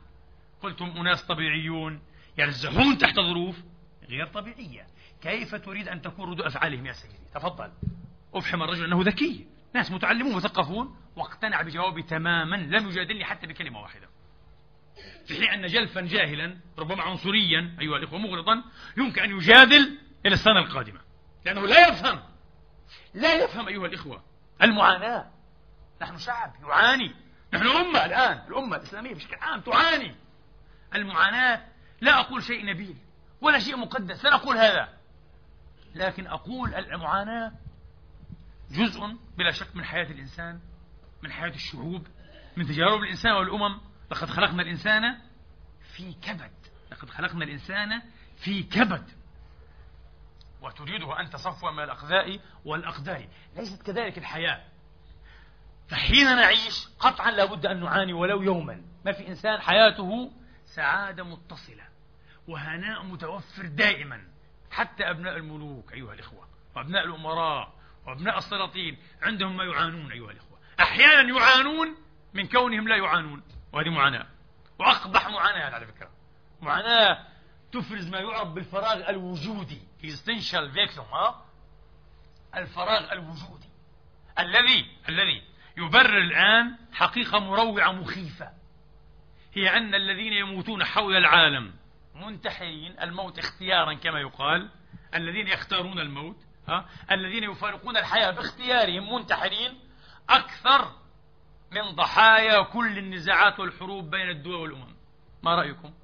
قلتم أناس طبيعيون يرزحون تحت ظروف غير طبيعية. كيف تريد أن تكون ردود أفعالهم يا سيدي؟ تفضل. أفحم الرجل أنه ذكي. ناس متعلمون مثقفون واقتنع بجوابي تماما. لم يجادلني حتى بكلمة واحدة. في حين أن جلفا جاهلا ربما عنصريا أيها الإخوة مغرضا يمكن أن يجادل إلى السنة القادمة. لأنه لا يفهم. لا يفهم أيها الإخوة المعاناة. نحن شعب يعاني. نحن أمة الآن. الأمة الإسلامية بشكل عام تعاني. المعاناة لا أقول شيء نبيل ولا شيء مقدس لا أقول هذا. لكن أقول المعاناة جزء بلا شك من حياة الإنسان من حياة الشعوب من تجارب الإنسان والأمم. لقد خلقنا الإنسان في كبد. لقد خلقنا الإنسان في كبد. وتريده أنت صفوا من الأقذاء والأقدار. ليست كذلك الحياة. فحين نعيش قطعا لابد أن نعاني ولو يوما. ما في إنسان حياته سعادة متصلة وهناء متوفر دائما. حتى أبناء الملوك أيها الإخوة وأبناء الأمراء وأبناء السلاطين عندهم ما يعانون أيها الإخوة. أحيانا يعانون من كونهم لا يعانون وهذه معاناة. وأقبح معاناة على فكرة. معاناة تفرز ما يعرف بالفراغ الوجودي. Existential vacuum ها؟ الفراغ الوجودي. الذي الذي يبرر الآن حقيقة مروعة مخيفة. هي أن الذين يموتون حول العالم منتحرين الموت اختيارا كما يقال الذين يختارون الموت ها؟ الذين يفارقون الحياة باختيارهم منتحرين أكثر من ضحايا كل النزاعات والحروب بين الدول والأمم ما رأيكم؟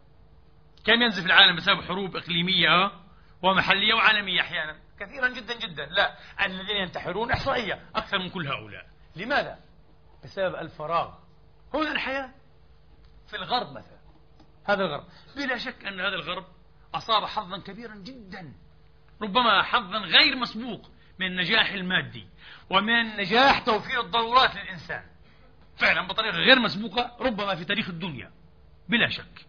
كم ينزف العالم بسبب حروب إقليمية ومحلية وعالمية أحيانا كثيرا جدا جدا لا الذين ينتحرون إحصائية أكثر من كل هؤلاء لماذا؟ بسبب الفراغ هنا الحياة في الغرب مثلا هذا الغرب. بلا شك أن هذا الغرب أصاب حظا كبيرا جدا. ربما حظا غير مسبوق من النجاح المادي ومن نجاح توفير الضرورات للإنسان. فعلا بطريقة غير مسبوقة ربما في تاريخ الدنيا. بلا شك.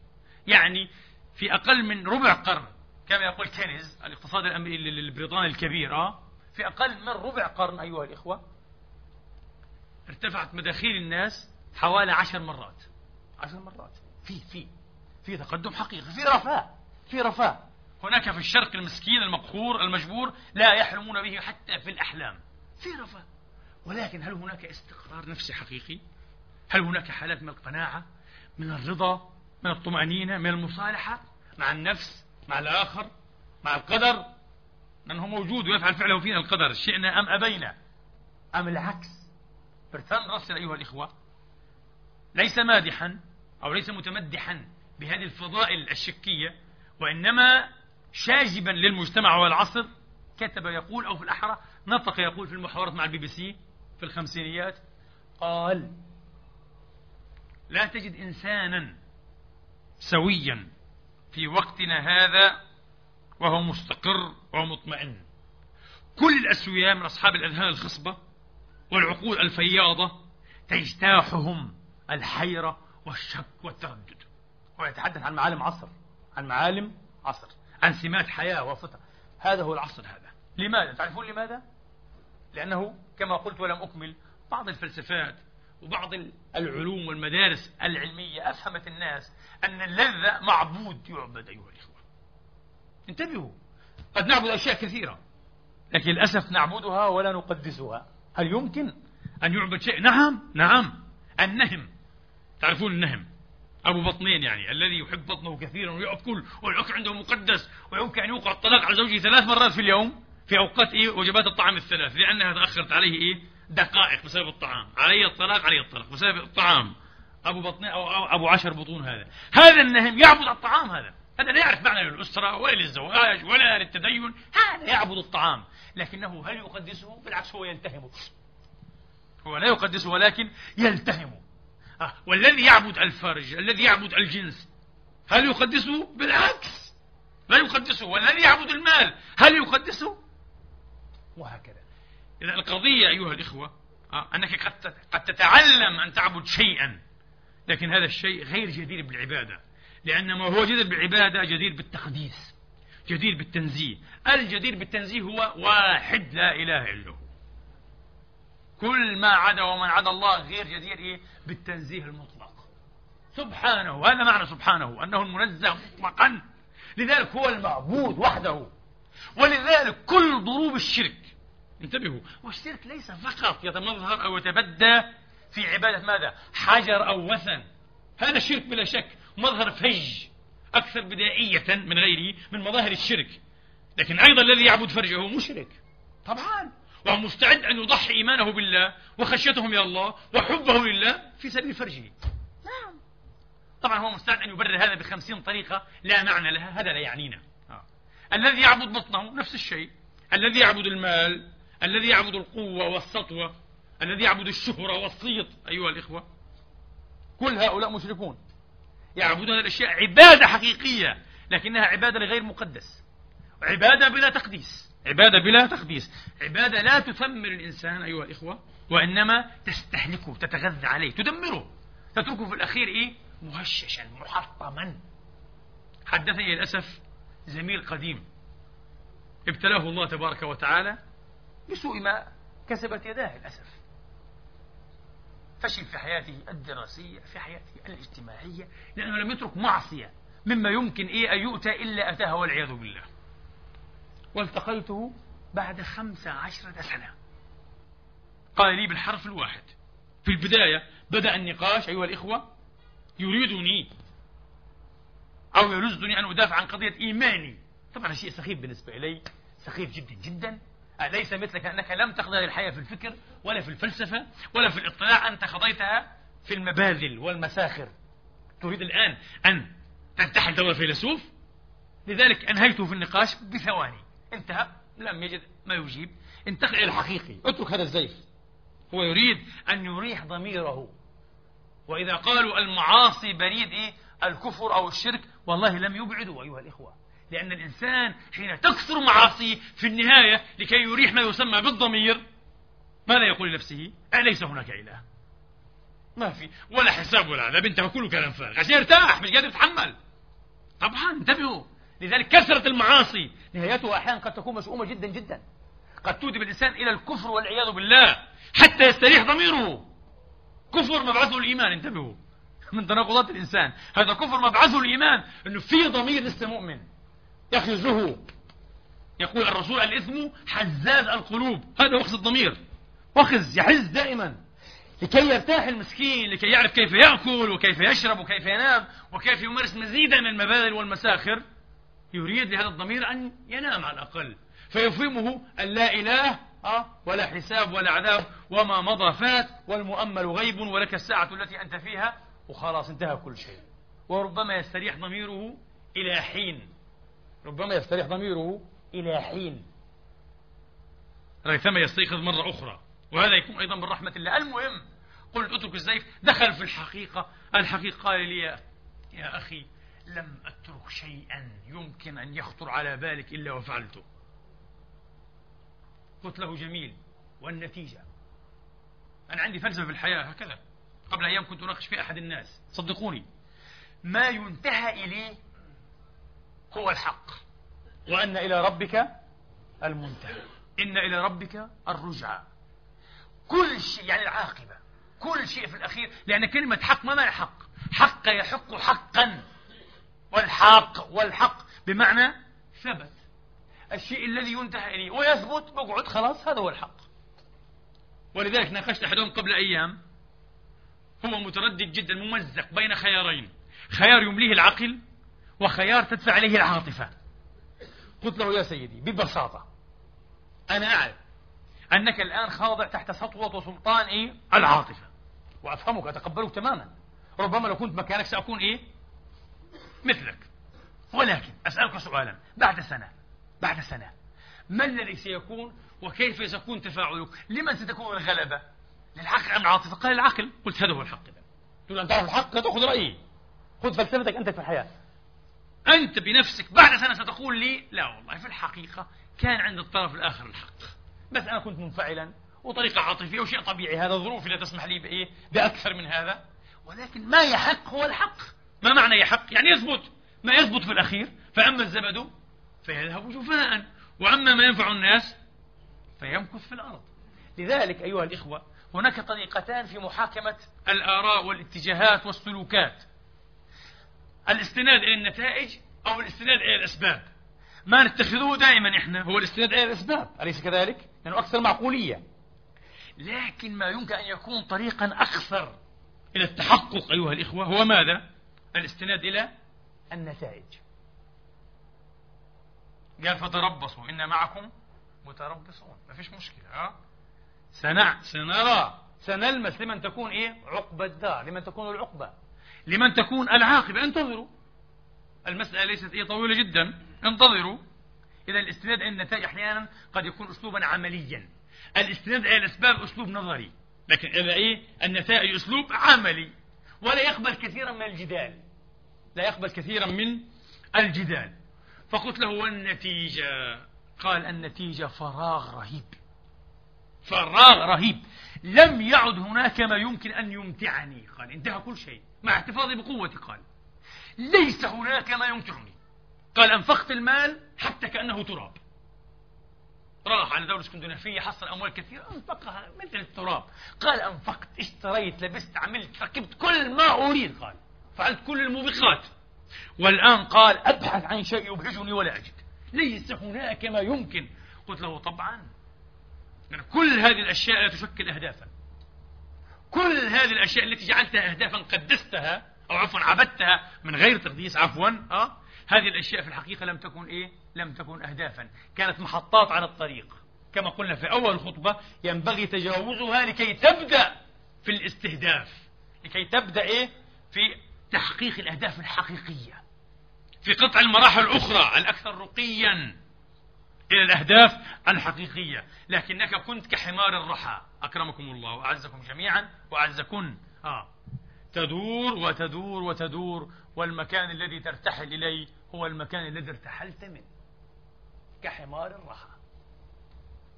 يعني في أقل من ربع قرن كما يقول كينيز الاقتصاد البريطاني الكبير آه، في أقل من ربع قرن أيها الإخوة ارتفعت مداخيل الناس حوالي عشر مرات. عشر مرات. في في في تقدم حقيقي في رفاه في رفاه. هناك في الشرق المسكين المقهور المجبور لا يحلمون به حتى في الأحلام. في رفاه. ولكن هل هناك استقرار نفسي حقيقي؟ هل هناك حالات من القناعة من الرضا من الطمأنينة من المصالحة مع النفس مع الآخر مع القدر؟ من هو موجود ويفعل فعله فينا القدر شئنا أم أبينا. أم العكس. برتراند راسل أيها الإخوة ليس مادحا أو ليس متمدحا. بهذه الفضائل الشكية وإنما شاجبا للمجتمع والعصر كتب يقول أو في الأحرى نطق يقول في المحاورات مع البي بي سي في الخمسينيات قال لا تجد إنسانا سويا في وقتنا هذا وهو مستقر ومطمئن. كل الأسوياء من أصحاب الأذهان الخصبة والعقول الفياضة تجتاحهم الحيرة والشك والتردد. هو يتحدث عن معالم عصر. عن معالم عصر. عن سمات حياة وفطرة هذا هو العصر هذا. لماذا؟ تعرفون لماذا؟ لأنه كما قلت ولم أكمل بعض الفلسفات وبعض العلوم والمدارس العلمية أفهمت الناس أن اللذة معبود يعبد أيها الإخوة. انتبهوا قد نعبد أشياء كثيرة لكن للأسف نعبدها ولا نقدسها. هل يمكن أن يعبد شيء؟ نعم نعم. النهم. تعرفون النهم. أبو بطنين يعني الذي يحب بطنه كثيرا ويأكل والأكل عنده مقدس ويمكن أن يوقع الطلاق على زوجه ثلاث مرات في اليوم في أوقات إيه وجبات الطعام الثلاث لأنها تأخرت عليه إيه دقائق بسبب الطعام. علي الطلاق علي الطلاق بسبب الطعام. أبو بطنين أو, أو أبو عشر بطون هذا. هذا النهم يعبد الطعام هذا. هذا لا يعرف معنى للأسرة ولا للزواج ولا للتدين. هذا يعبد الطعام. لكنه هل يقدسه؟ بالعكس هو يلتهمه هو لا يقدسه ولكن يلتهمه. والذي يعبد الفرج الذي يعبد الجنس. هل يقدسه؟ بالعكس. لا يقدسه والذي يعبد المال. هل يقدسه؟ وهكذا. إذا القضية أيها الإخوة آه. أنك قد قد تتعلم أن تعبد شيئا لكن هذا الشيء غير جدير بالعبادة لأن ما هو جدير بالعبادة جدير بالتقديس جدير بالتنزيه. الجدير بالتنزيه هو واحد لا إله إلا هو. كل ما عدا ومن عدا الله غير جدير إيه؟ بالتنزيه المطلق. سبحانه هذا معنى سبحانه أنه المنزه مطلقا. لذلك هو المعبود وحده. ولذلك كل ضروب الشرك. انتبهوا والشرك ليس فقط يتمظهر أو يتبدى في عبادة ماذا؟ حجر أو وثن. هذا الشرك بلا شك مظهر فج أكثر بدائية من غيره من مظاهر الشرك. لكن أيضا الذي يعبد فرجه مشرك. طبعا. وهو مستعد أن يضحي إيمانه بالله وخشيته من الله وحبه لله في سبيل فرجه. نعم. طبعا هو مستعد أن يبرر هذا بخمسين طريقة لا معنى لها هذا لا يعنينا. آه. الذي يعبد بطنه نفس الشيء الذي يعبد المال الذي يعبد القوة والسطوة الذي يعبد الشهرة والصيت أيها الإخوة. كل هؤلاء مشركون. يعبدون الأشياء عبادة حقيقية لكنها عبادة لغير مقدس عبادة بلا تقديس. عبادة بلا تقديس عبادة لا تثمر الإنسان أيها الإخوة وإنما تستهلكه تتغذى عليه تدمره. تتركه في الأخير إيه؟ مهششا محطما. حدثني للأسف زميل قديم. ابتلاه الله تبارك وتعالى بسوء ما كسبت يداه للأسف. فشل في حياته الدراسية في حياته الاجتماعية لأنه لم يترك معصية مما يمكن إيه أن يؤتى إلا أتاها والعياذ بالله. والتقيته بعد خمسة عشرة سنة. قال لي بالحرف الواحد. في البداية بدأ النقاش أيها الإخوة يريدني أو يرزدني أن أدافع عن قضية إيماني. طبعا شيء سخيف بالنسبة إلي سخيف جدا جدا. ليس مثلك أنك لم تقضي الحياة في الفكر ولا في الفلسفة ولا في الإطلاع؟ أنت قضيتها في المباذل والمساخر. تريد الآن أن تنتحل دور فيلسوف؟ لذلك أنهيته في النقاش بثواني. انتهى لم يجد ما يجيب. انتقل إلى الحقيقي. اترك هذا الزيف. هو يريد أن يريح ضميره. وإذا قالوا المعاصي بريد إيه؟ الكفر أو الشرك والله لم يبعدوا أيها الإخوة. لأن الإنسان حين تكثر معاصيه في النهاية لكي يريح ما يسمى بالضمير ماذا يقول لنفسه؟ أليس هناك إله؟ ما في. ولا حساب ولا عذاب انتهى كله كلام فارغ. عشان يرتاح مش قادر يتحمل. طبعا انتبهوا. لذلك كثرة المعاصي. نهايتها أحيانا قد تكون مشؤومة جدا جدا. قد تودي بالإنسان إلى الكفر والعياذ بالله حتى يستريح ضميره. كفر مبعثه الإيمان انتبهوا. من تناقضات الإنسان. هذا كفر مبعثه الإيمان. أنه في ضمير لسه مؤمن. يخزه يقول الرسول الإثم حزاز القلوب. هذا وخز الضمير. وخز يحز دائما. لكي يرتاح المسكين لكي يعرف كيف يأكل وكيف يشرب وكيف ينام وكيف يمارس مزيدا من المبادئ والمساخر. يريد لهذا الضمير أن ينام على الأقل فيفهمه أن لا إله أه ولا حساب ولا عذاب وما مضى فات والمؤمل غيب ولك الساعة التي أنت فيها وخلاص انتهى كل شيء. وربما يستريح ضميره إلى حين. ربما يستريح ضميره إلى حين. ريثما يستيقظ مرة أخرى وهذا يكون أيضا من رحمة الله. المهم قلت أترك الزيف دخل في الحقيقة. الحقيقة قال لي يا أخي لم أترك شيئا يمكن أن يخطر على بالك إلا وفعلته. قلت له جميل والنتيجة؟ أنا عندي فلسفة في الحياة هكذا. قبل أيام كنت أناقش في أحد الناس. صدقوني. ما ينتهى إليه هو الحق. وأن إلى ربك المنتهى. إن إلى ربك الرجعى. كل شيء يعني العاقبة. كل شيء في الأخير لأن كلمة حق ما معنى حق؟ حق يحق حقا. والحق والحق بمعنى ثبت. الشيء الذي ينتهى إليه ويثبت بقعد خلاص هذا هو الحق. ولذلك ناقشت أحدهم قبل أيام. هو متردد جدا ممزق بين خيارين. خيار يمليه العقل وخيار تدفع عليه العاطفة. قلت له يا سيدي ببساطة أنا أعرف أنك الآن خاضع تحت سطوة وسلطان إيه؟ العاطفة. وأفهمك أتقبلك تماما. ربما لو كنت مكانك سأكون إيه؟ مثلك. ولكن أسألك سؤالا. بعد سنة. بعد سنة. ما الذي سيكون وكيف سيكون تفاعلك؟ لمن ستكون الغلبة؟ للعقل أم العاطفة؟ قال العقل. قلت هذا هو الحق. تقول أن تعرف الحق تأخذ رأيي. خذ فلسفتك أنت في الحياة. أنت بنفسك بعد سنة ستقول لي لا والله في الحقيقة كان عند الطرف الآخر الحق. بس أنا كنت منفعلا وطريقة عاطفية وشيء طبيعي. هذا ظروفي لا تسمح لي بإيه؟ بأكثر من هذا. ولكن ما يحق هو الحق. ما معنى يحق يعني يثبت. ما يثبت في الأخير فأما الزبد فيذهب جفاء. وأما ما ينفع الناس فيمكث في الأرض. لذلك أيها الإخوة هناك طريقتان في محاكمة الآراء والاتجاهات والسلوكات. الاستناد إلى النتائج أو الاستناد إلى الأسباب. ما نتخذه دائما إحنا هو الاستناد إلى الأسباب. أليس كذلك؟ لأنه يعني أكثر معقولية. لكن ما يمكن أن يكون طريقا أكثر إلى التحقق أيها الإخوة هو ماذا؟ الاستناد إلى النتائج. قال فتربصوا إن معكم متربصون. ما فيش مشكلة ها؟ سنع سنرى سنلمس لمن تكون إيه؟ عقبة الدار لمن تكون العقبة لمن تكون العاقبة. انتظروا. المسألة ليست إيه؟ طويلة جدا. انتظروا. إذا الاستناد إلى النتائج أحيانا قد يكون أسلوبا عمليا. الاستناد إلى الأسباب أسلوب نظري. لكن إذا إيه؟ النتائج أسلوب عملي. ولا يقبل كثيرا من الجدال. لا يقبل كثيرا من الجدال. فقلت له والنتيجة؟ قال النتيجة فراغ رهيب. فراغ رهيب. لم يعد هناك ما يمكن أن يمتعني. قال انتهى كل شيء. مع احتفاظي بقوتي قال. ليس هناك ما يمتعني. قال أنفقت المال حتى كأنه تراب. راح على دولة اسكندنافية حصل أموال كثيرة. أنفقها مثل التراب. قال أنفقت اشتريت لبست عملت ركبت كل ما أريد قال. فعلت كل الموبقات. والآن قال أبحث عن شيء يبهجني ولا أجد. ليس هناك ما يمكن. قلت له طبعا. يعني كل هذه الأشياء لا تشكل أهدافا. كل هذه الأشياء التي جعلتها أهدافا قدستها أو عفوا عبدتها من غير تقديس عفوا أه؟ هذه الأشياء في الحقيقة لم تكن إيه؟ لم تكن أهدافا. كانت محطات على الطريق. كما قلنا في أول الخطبة ينبغي تجاوزها لكي تبدأ في الاستهداف. لكي تبدأ إيه؟ في تحقيق الأهداف الحقيقية. في قطع المراحل الأخرى الأكثر رقيا إلى الأهداف الحقيقية. لكنك كنت كحمار الرحى. أكرمكم الله وأعزكم جميعا وأعزكن آه. تدور وتدور وتدور. والمكان الذي ترتحل إليه هو المكان الذي ارتحلت منه. كحمار الرحى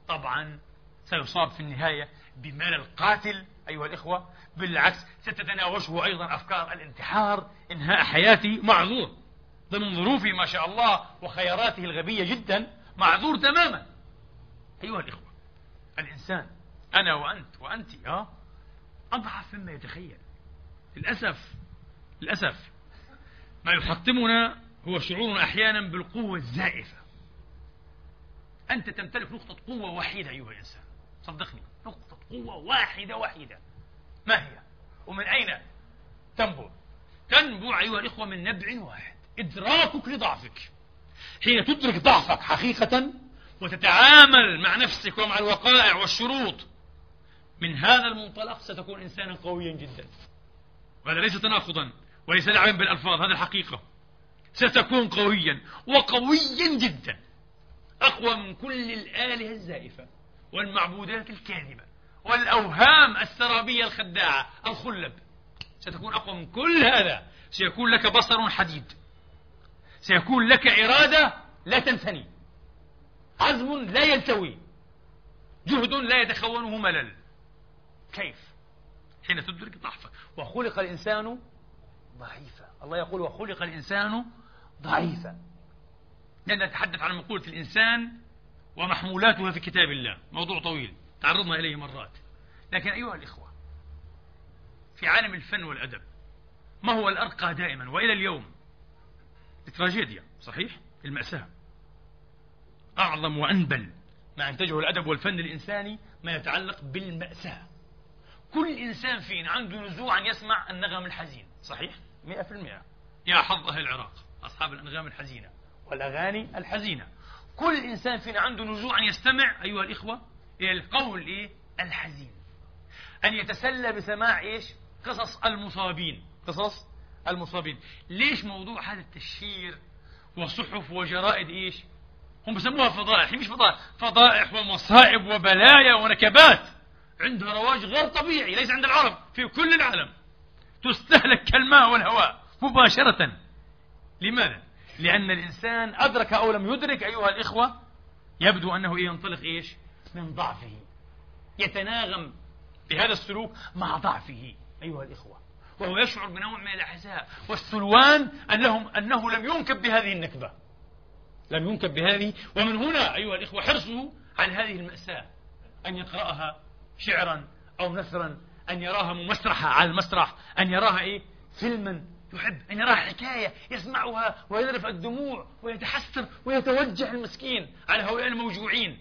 طبعا سيصاب في النهاية بمال القاتل أيها الإخوة بالعكس ستتناوشه أيضا أفكار الانتحار إنهاء حياتي معذور. ضمن ظروفه ما شاء الله وخياراته الغبية جدا معذور تماما. أيها الإخوة الإنسان أنا وأنت وأنت أه أضعف مما يتخيل. للأسف للأسف ما يحطمنا هو شعورنا أحيانا بالقوة الزائفة. أنت تمتلك نقطة قوة وحيدة أيها الإنسان. صدقني نقطة قوة واحدة وحيدة ما هي؟ ومن أين تنبع؟ تنبع أيها الإخوة من نبع واحد إدراكك لضعفك. حين تدرك ضعفك حقيقة وتتعامل مع نفسك ومع الوقائع والشروط من هذا المنطلق ستكون إنسانا قويا جدا. وهذا ليس تناقضا وليس لعبا بالألفاظ هذا الحقيقة. ستكون قويا وقويا جدا. أقوى من كل الآلهة الزائفة والمعبودات الكاذبة والأوهام السرابية الخداعة الخلب. ستكون أقوى من كل هذا. سيكون لك بصر حديد. سيكون لك إرادة لا تنثني. عزم لا يلتوي. جهد لا يتخونه ملل. كيف؟ حين تدرك ضعفك. وخلق الإنسان ضعيفا. الله يقول وخلق الإنسان ضعيفا. لأن نتحدث عن مقولة الإنسان ومحمولاتها في كتاب الله. موضوع طويل. تعرضنا إليه مرات. لكن أيها الإخوة في عالم الفن والأدب ما هو الأرقى دائما؟ وإلى اليوم التراجيديا صحيح؟ المأساة. أعظم وأنبل ما أنتجه الأدب والفن الإنساني ما يتعلق بالمأساة. كل إنسان فينا عنده نزوع أن يسمع النغم الحزين. صحيح؟ مئة في المئة. يا حظ أهل العراق أصحاب الأنغام الحزينة. والأغاني الحزينة. كل إنسان فينا عنده نزوع أن يستمع أيها الإخوة إلى القول إيه؟ الحزين. أن يتسلى بسماع إيش؟ قصص المصابين. قصص المصابين. ليش موضوع هذا التشهير وصحف وجرائد إيش؟ هم بسموها فضائح. مش فضائح فضائح ومصائب وبلايا ونكبات. عندها رواج غير طبيعي ليس عند العرب في كل العالم. تستهلك كالماء والهواء مباشرة. لماذا؟ لأن الإنسان أدرك أو لم يدرك أيها الإخوة يبدو أنه ينطلق إيش؟ من ضعفه. يتناغم بهذا السلوك مع ضعفه أيها الإخوة. وهو يشعر بنوع من الأحزاء والسلوان أنهم أنه لم ينكب بهذه النكبة. لم ينكب بهذه. ومن هنا أيها الإخوة حرصه على هذه المأساة. أن يقرأها شعرا أو نثرا. أن يراها ممسرحة على المسرح. أن يراها إيه؟ فيلما. يحب أن يراها حكاية يسمعها ويذرف الدموع ويتحسر ويتوجع المسكين. على هؤلاء الموجوعين.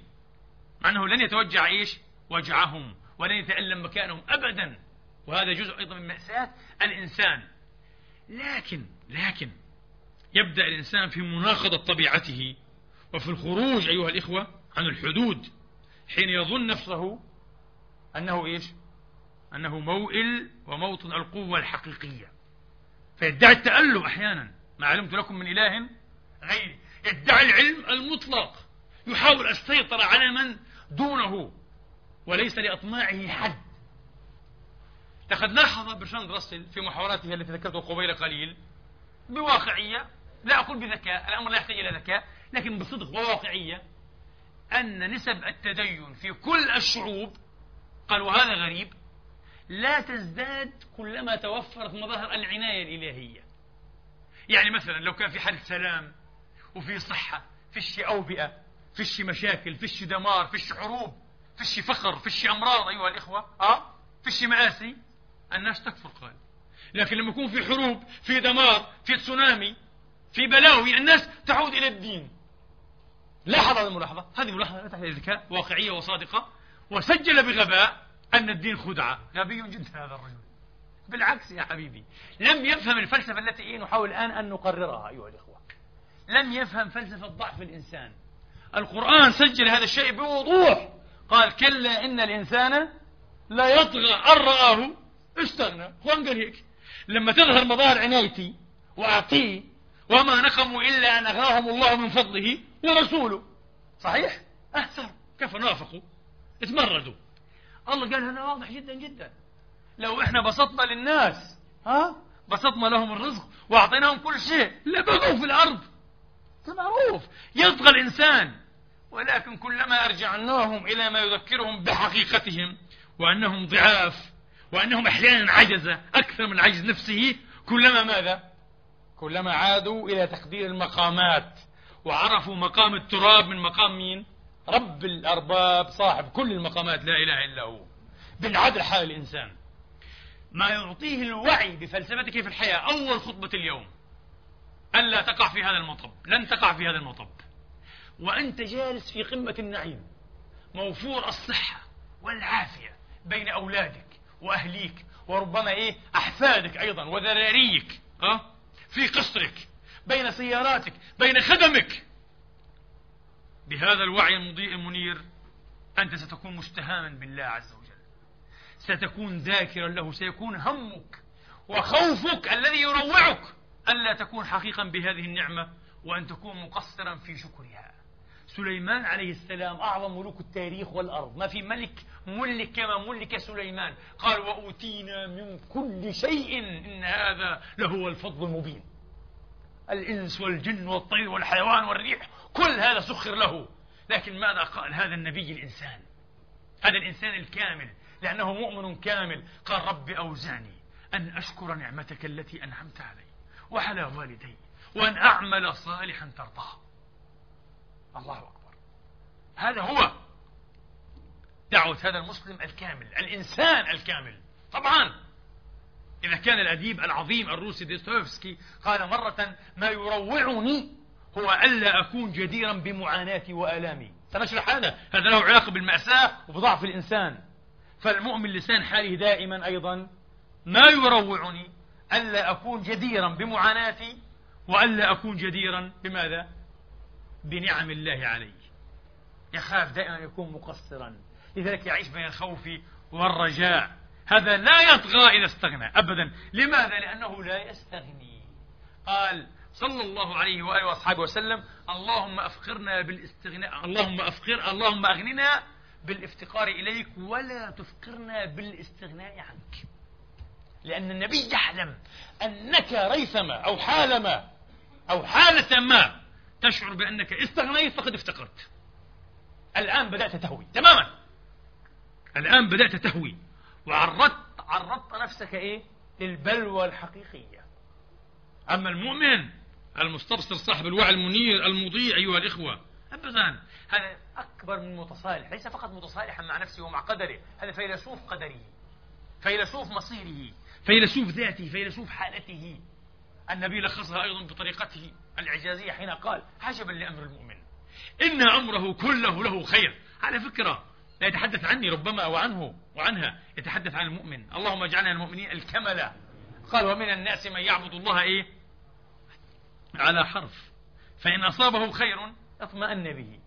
مع أنه لن يتوجع إيش؟ وجعهم. ولن يتألم مكانهم أبدا. وهذا جزء أيضا من مأساة الإنسان. لكن لكن يبدأ الإنسان في مناقضة طبيعته. وفي الخروج أيها الإخوة عن الحدود. حين يظن نفسه أنه إيش؟ أنه موئل وموطن القوة الحقيقية. فيدعي التألم أحيانا. ما علمت لكم من إله غيري. يدعي العلم المطلق. يحاول السيطرة على من دونه وليس لأطماعه حد. لقد لاحظ برشاند راسل في محاوراته التي ذكرتها قبيل قليل بواقعية. لا أقول بذكاء الأمر لا يحتاج إلى ذكاء لكن بصدق وواقعية أن نسب التدين في كل الشعوب قال وهذا غريب لا تزداد كلما توفرت مظاهر العناية الإلهية. يعني مثلا لو كان في حالة سلام وفي صحة فيش أوبئة فيش مشاكل فيش دمار فيش حروب فيش فقر فيش أمراض أيها الإخوة. أه فيش مآسي. الناس تكفر قال لكن لما يكون في حروب في دمار في تسونامي في بلاوي الناس تعود إلى الدين. لاحظ هذه الملاحظة؟ هذه ملاحظة لا تحتاج ذكاء واقعية وصادقة. وسجل بغباء. أن الدين خدعة. غبي جدا هذا الرجل. بالعكس يا حبيبي. لم يفهم الفلسفة التي نحاول الآن أن نقررها أيها الإخوة. لم يفهم فلسفة ضعف الإنسان. القرآن سجل هذا الشيء بوضوح. قال كلا إن الإنسان لا يطغى أن رآه. استغنى. قال هيك؟ لما تظهر مظاهر عنايتي وأعطيه وما نقموا إلا أن أغناهم الله من فضله ورسوله. صحيح؟ أحسن. كيف نافقوا اتمردوا. الله قال هذا واضح جدا جدا. لو إحنا بسطنا للناس ها؟ بسطنا لهم الرزق وأعطيناهم كل شيء لبغوا في الأرض. معروف. يطغى الإنسان. ولكن كلما أرجعناهم إلى ما يذكرهم بحقيقتهم وأنهم ضعاف وأنهم أحيانا عجزة أكثر من عجز نفسه كلما ماذا؟ كلما عادوا إلى تقدير المقامات. وعرفوا مقام التراب من مقام مين؟ رب الأرباب صاحب كل المقامات لا إله إلا هو. بالعدل حال الإنسان. ما يعطيه الوعي بفلسفتك في الحياة أول خطبة اليوم. ألا تقع في هذا المطب. لن تقع في هذا المطب. وأنت جالس في قمة النعيم. موفور الصحة والعافية بين أولادك وأهليك وربما إيه؟ أحفادك أيضا وذراريك أه؟ في قصرك بين سياراتك بين خدمك. بهذا الوعي المضيء المنير أنت ستكون مستهاما بالله عز وجل. ستكون ذاكرا له سيكون همك وخوفك الذي يروعك ألا تكون حقيقا بهذه النعمة وأن تكون مقصرا في شكرها. سليمان عليه السلام أعظم ملوك التاريخ والأرض. ما في ملك ملك كما ملك سليمان. قال وأوتينا من كل شيء إن هذا لهو الفضل المبين. الإنس والجن والطير والحيوان والريح كل هذا سخر له. لكن ماذا قال هذا النبي الإنسان؟ هذا الإنسان الكامل لأنه مؤمن كامل. قال رب أوزعني أن أشكر نعمتك التي أنعمت علي وعلى والدي وأن أعمل صالحا ترضاه. الله أكبر. هذا هو دعوة هذا المسلم الكامل الإنسان الكامل. طبعا. إذا كان الأديب العظيم الروسي ديستويفسكي قال مرة ما يروعني هو ألا أكون جديرا بمعاناتي وآلامي. سنشرح هذا. هذا له علاقة بالمأساة وبضعف الإنسان. فالمؤمن لسان حاله دائما أيضا ما يروعني ألا أكون جديرا بمعاناتي وألا أكون جديرا بماذا؟ بنعم الله علي يخاف دائما يكون مقصرا. لذلك يعيش بين الخوف والرجاء. هذا لا يطغى إذا استغنى أبدا. لماذا؟ لأنه لا يستغني. قال صلى الله عليه وآله وأصحابه وسلم اللهم أفقرنا بالاستغناء اللهم أفقر اللهم أغننا بالإفتقار إليك ولا تفقرنا بالاستغناء عنك. لأن النبي يعلم أنك ريثما أو حالما أو حالة ما تشعر بأنك استغنيت فقد افتقرت. الآن بدأت تهوي تماما. الآن بدأت تهوي. وعرضت عرضت نفسك إيه؟ للبلوى الحقيقية. أما المؤمن المستبصر صاحب الوعي المنير المضيء أيها الإخوة. أبدا. هذا أكبر من متصالح ليس فقط متصالحا مع نفسه ومع قدره هذا فيلسوف قدره فيلسوف مصيره فيلسوف ذاته فيلسوف حالته. النبي لخصها أيضا بطريقته الإعجازية حين قال عجبا لأمر المؤمن. إن أمره كله له خير. على فكرة لا يتحدث عني ربما وعنه وعنها يتحدث عن المؤمن. اللهم اجعلنا المؤمنين الكملة. قال ومن الناس من يعبد الله إيه؟ على حرف. فإن أصابه خير أطمأن به.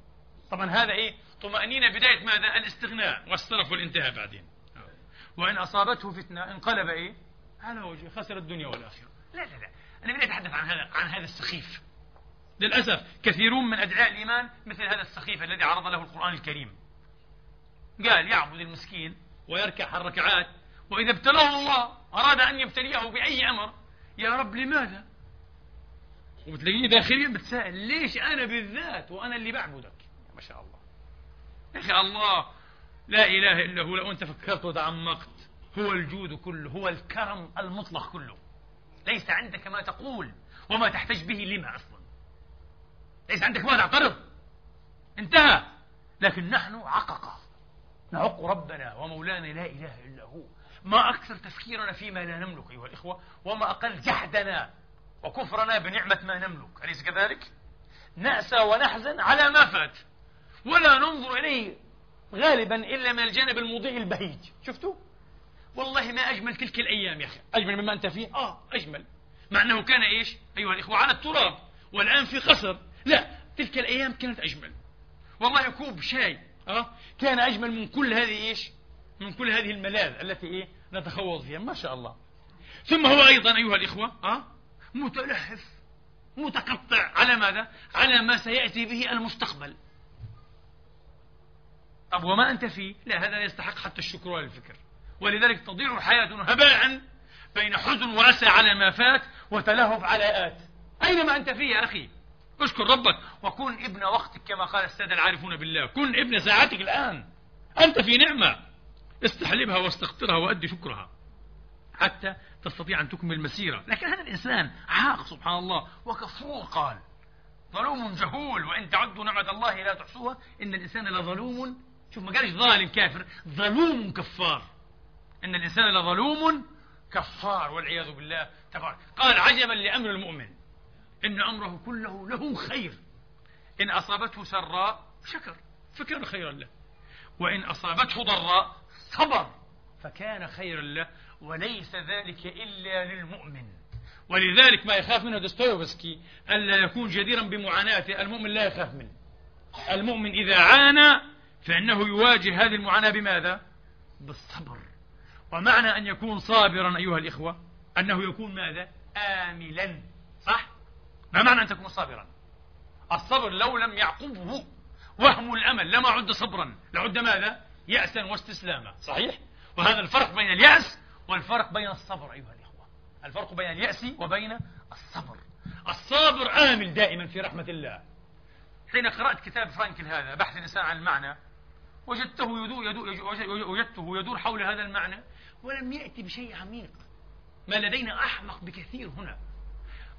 طبعا هذا إيه؟ طمأنينة بداية ماذا؟ الاستغناء والصرف والانتهاء بعدين. وإن أصابته فتنة انقلب إيه؟ على وجهه خسر الدنيا والآخرة. لا لا لا. أنا بدي أتحدث عن هذا عن هذا السخيف. للأسف كثيرون من أدعاء الإيمان مثل هذا السخيف الذي عرض له القرآن الكريم. قال يعبد المسكين ويركع الركعات وإذا ابتلاه الله أراد أن يبتليه بأي أمر. يا رب لماذا؟ وبتلاقيه داخليا بتسائل ليش أنا بالذات وأنا اللي بعبدك؟ ما شاء الله. يا أخي الله لا إله إلا هو لو أنت فكرت وتعمقت هو الجود كله هو الكرم المطلق كله. ليس عندك ما تقول وما تحتج به لما أصلا. ليس عندك ما تعترض. انتهى. لكن نحن عققة. نعق ربنا ومولانا لا إله إلا هو. ما أكثر تفكيرنا فيما لا نملك أيها الإخوة وما أقل جحدنا وكفرنا بنعمة ما نملك. أليس كذلك؟ نأسى ونحزن على ما فات. ولا ننظر إليه غالبا إلا من الجانب المضيء البهيج. شفتوا؟ والله ما أجمل تلك الأيام يا أخي. أجمل مما أنت فيه؟ آه أجمل. مع أنه كان إيش؟ أيها الإخوة على التراب. والآن في قصر لا تلك الأيام كانت أجمل. والله كوب شاي. أه؟ كان أجمل من كل هذه إيش؟ من كل هذه الملاذ التي إيه؟ نتخوض فيها. ما شاء الله. ثم هو أيضا أيها الإخوة أه؟ متلهف متقطع. على ماذا؟ على ما سيأتي به المستقبل. طب وما أنت فيه؟ لا هذا يستحق حتى الشكر والفكر ولذلك تضيع حياتنا هباء بين حزن وأسى على ما فات وتلهف على آت. أينما أنت فيه يا أخي؟ اشكر ربك وكن ابن وقتك كما قال السادة العارفون بالله. كن ابن ساعتك الآن. أنت في نعمة. استحلبها واستقطرها وأدي شكرها. حتى تستطيع أن تكمل المسيرة لكن هذا الإنسان عاق سبحان الله وكفور قال ظلوم جهول وإن تعدوا نعمة الله لا تحصوها. إن الإنسان لظلوم شوف ما قالش ظالم كافر ظلوم كفار. إن الإنسان لظلوم كفار والعياذ بالله تبارك. قال عجبا لأمر المؤمن إن أمره كله له خير. إن أصابته سراء شكر فكان خيرا له. وإن أصابته ضراء صبر فكان خيرا له. وليس ذلك إلا للمؤمن ولذلك ما يخاف منه دوستويفسكي ألا يكون جديرا بمعاناته المؤمن لا يخاف منه المؤمن إذا عانى فإنه يواجه هذه المعاناة بماذا؟ بالصبر ومعنى أن يكون صابرا أيها الإخوة أنه يكون ماذا؟ آملا صح؟ ما معنى أن تكون صابرا؟ الصبر لو لم يعقبه وهم الأمل لما عد صبرا لعد ماذا؟ يأسا واستسلاما صحيح؟ وهذا الفرق بين اليأس والفرق بين الصبر أيها الإخوة. الفرق بين اليأس وبين الصبر. الصابر آمل دائما في رحمة الله. حين قرأت كتاب فرانكل هذا بحث الإنسان عن المعنى وجدته يدور, يدور وجدته يدور حول هذا المعنى ولم يأتي بشيء عميق. ما لدينا أحمق بكثير هنا.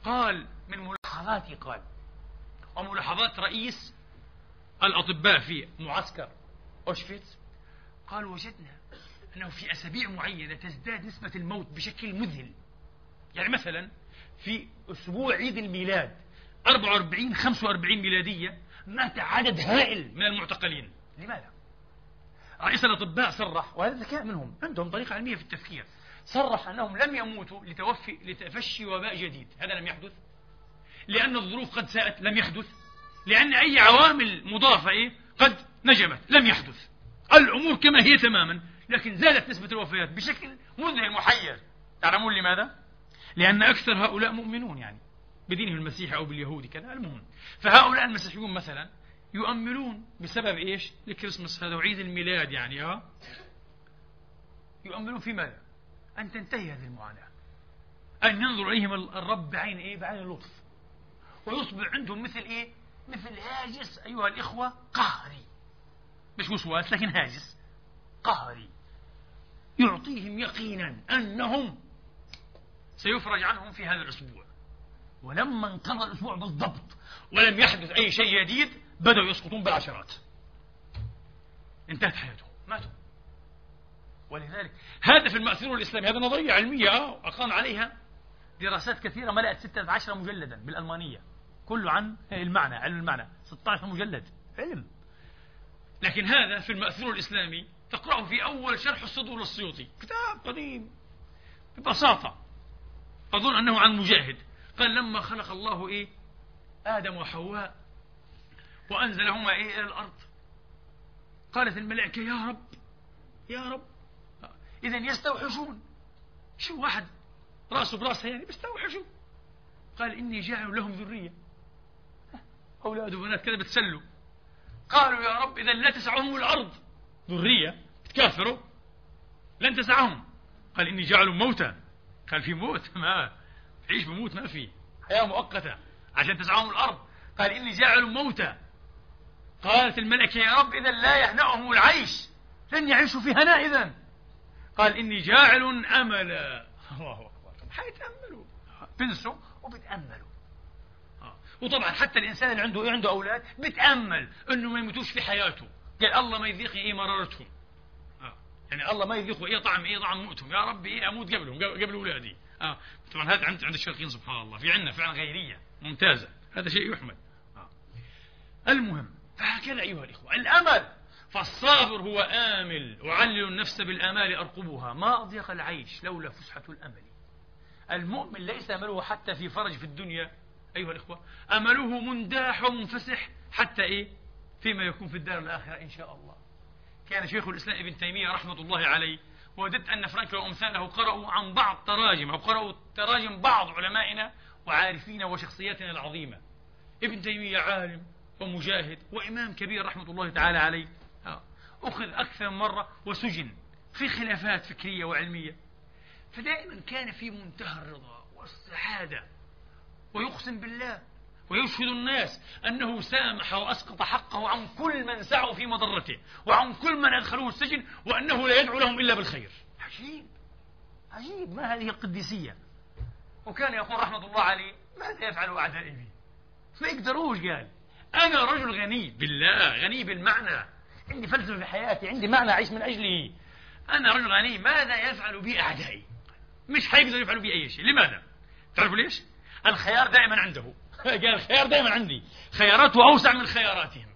قال من ملاحظاتي قال وملاحظات رئيس الأطباء في معسكر أوشفيتس قال وجدنا أنه في أسابيع معينة تزداد نسبة الموت بشكل مذهل. يعني مثلا في أسبوع عيد الميلاد 44 45 ميلادية مات عدد هائل من المعتقلين. لماذا؟ رئيس الأطباء صرح وهذا ذكاء منهم عندهم طريقة علمية في التفكير صرح أنهم لم يموتوا لتوفي لتفشي وباء جديد. هذا لم يحدث. لأن الظروف قد ساءت لم يحدث. لأن أي عوامل مضافة؟ قد نجمت لم يحدث. الأمور كما هي تماما لكن زادت نسبة الوفيات بشكل مذهل محير. تعلمون لماذا؟ لأن أكثر هؤلاء مؤمنون يعني بدينهم المسيحي أو باليهودي كذا المهم. فهؤلاء المسيحيون مثلا يؤملون بسبب إيش؟ الكريسماس هذا وعيد الميلاد يعني آه. يؤملون في ماذا؟ أن تنتهي هذه المعاناة. أن ينظر إليهم الرب بعين إيه؟ بعين اللطف ويصبح عندهم مثل إيه؟ مثل هاجس أيها الإخوة قهري. مش وسواس لكن هاجس قهري. يعطيهم يقينا أنهم سيفرج عنهم في هذا الأسبوع. ولما انقضى الأسبوع بالضبط ولم يحدث أي شيء جديد بدأوا يسقطون بالعشرات. انتهت حياتهم. ماتوا. ولذلك في المأثور الإسلامي هذا نظرية علمية آه أقام عليها دراسات كثيرة ملأت 16 مجلدا بالألمانية. كله عن المعنى علم المعنى. 16 مجلد علم. لكن هذا في المأثور الإسلامي تقرأه في أول شرح الصدور للسيوطي. كتاب قديم. ببساطة. أظن أنه عن مجاهد. قال لما خلق الله إيه؟ آدم وحواء وأنزلهما إيه إلى الأرض. قالت الملائكة يا رب يا رب. إذا يستوحشون. شو واحد رأسه براسها يعني بيستوحشوا. قال إني جاعل لهم ذرية. أولاد وبنات كذا بتسلوا. قالوا يا رب إذا لا تسعهم الأرض. ذرية تكافروا؟ لن تسعهم. قال إني جاعل موتى. قال في موت. *laughs* ما عيش بموت ما في. حياة مؤقتة. عشان تسعهم الأرض. قال إني جاعل موتى. قالت الملكة يا رب إذا لا يهنأهم العيش. لن يعيشوا في هناء إذا قال إني جاعل أملا. *laughs* الله أكبر. حيتأملوا. بنسوا وبتأملوا. وطبعا حتى الإنسان اللي عنده عنده أولاد بتأمل أنه ما يموتوش في حياته. قال الله ما يذيق إيه مرارتهم آه. يعني الله ما يذيقوا إيه طعم إيه طعم موتهم. يا رب إيه أموت قبلهم قبل أولادي. آه. طبعا هذا عند عند الشرقيين سبحان الله. في عندنا فعلا غيرية ممتازة. هذا شيء يحمد. آه. المهم فهكذا أيها الإخوة. الأمل فالصابر هو آمل. أعلل النفس بالآمال أرقبها. ما أضيق العيش لولا فسحة الأمل. المؤمن ليس أمله حتى في فرج في الدنيا. أيها الإخوة أمله منداح ومنفسح حتى إيه؟ فيما يكون في الدار الآخرة إن شاء الله. كان شيخ الإسلام ابن تيمية رحمة الله عليه وجدت أن فرانكل وأمثاله قرأوا عن بعض تراجم أو قرأوا تراجم بعض علمائنا وعارفين وشخصياتنا العظيمة. ابن تيمية عالم ومجاهد وإمام كبير رحمة الله تعالى عليه. أخذ أكثر من مرة وسجن في خلافات فكرية وعلمية. فدائما كان في منتهى الرضا والسعادة ويقسم بالله ويشهد الناس أنه سامح وأسقط حقه عن كل من سعوا في مضرته وعن كل من أدخلوه السجن وأنه لا يدعو لهم إلا بالخير. عجيب. عجيب. ما هذه القديسية؟ وكان يقول رحمة الله عليه ماذا يفعل أعدائي بي؟ ما يقدروش قال أنا رجل غني بالله غني بالمعنى. عندي فلسفة في حياتي عندي معنى أعيش من أجله. أنا رجل غني ماذا يفعل بي أعدائي؟ مش حيقدروا يفعلوا بي أي شيء. لماذا؟ تعرفوا ليش؟ الخيار دائما عنده. *laughs* قال الخيار دائما عندي. خياراته أوسع من خياراتهم.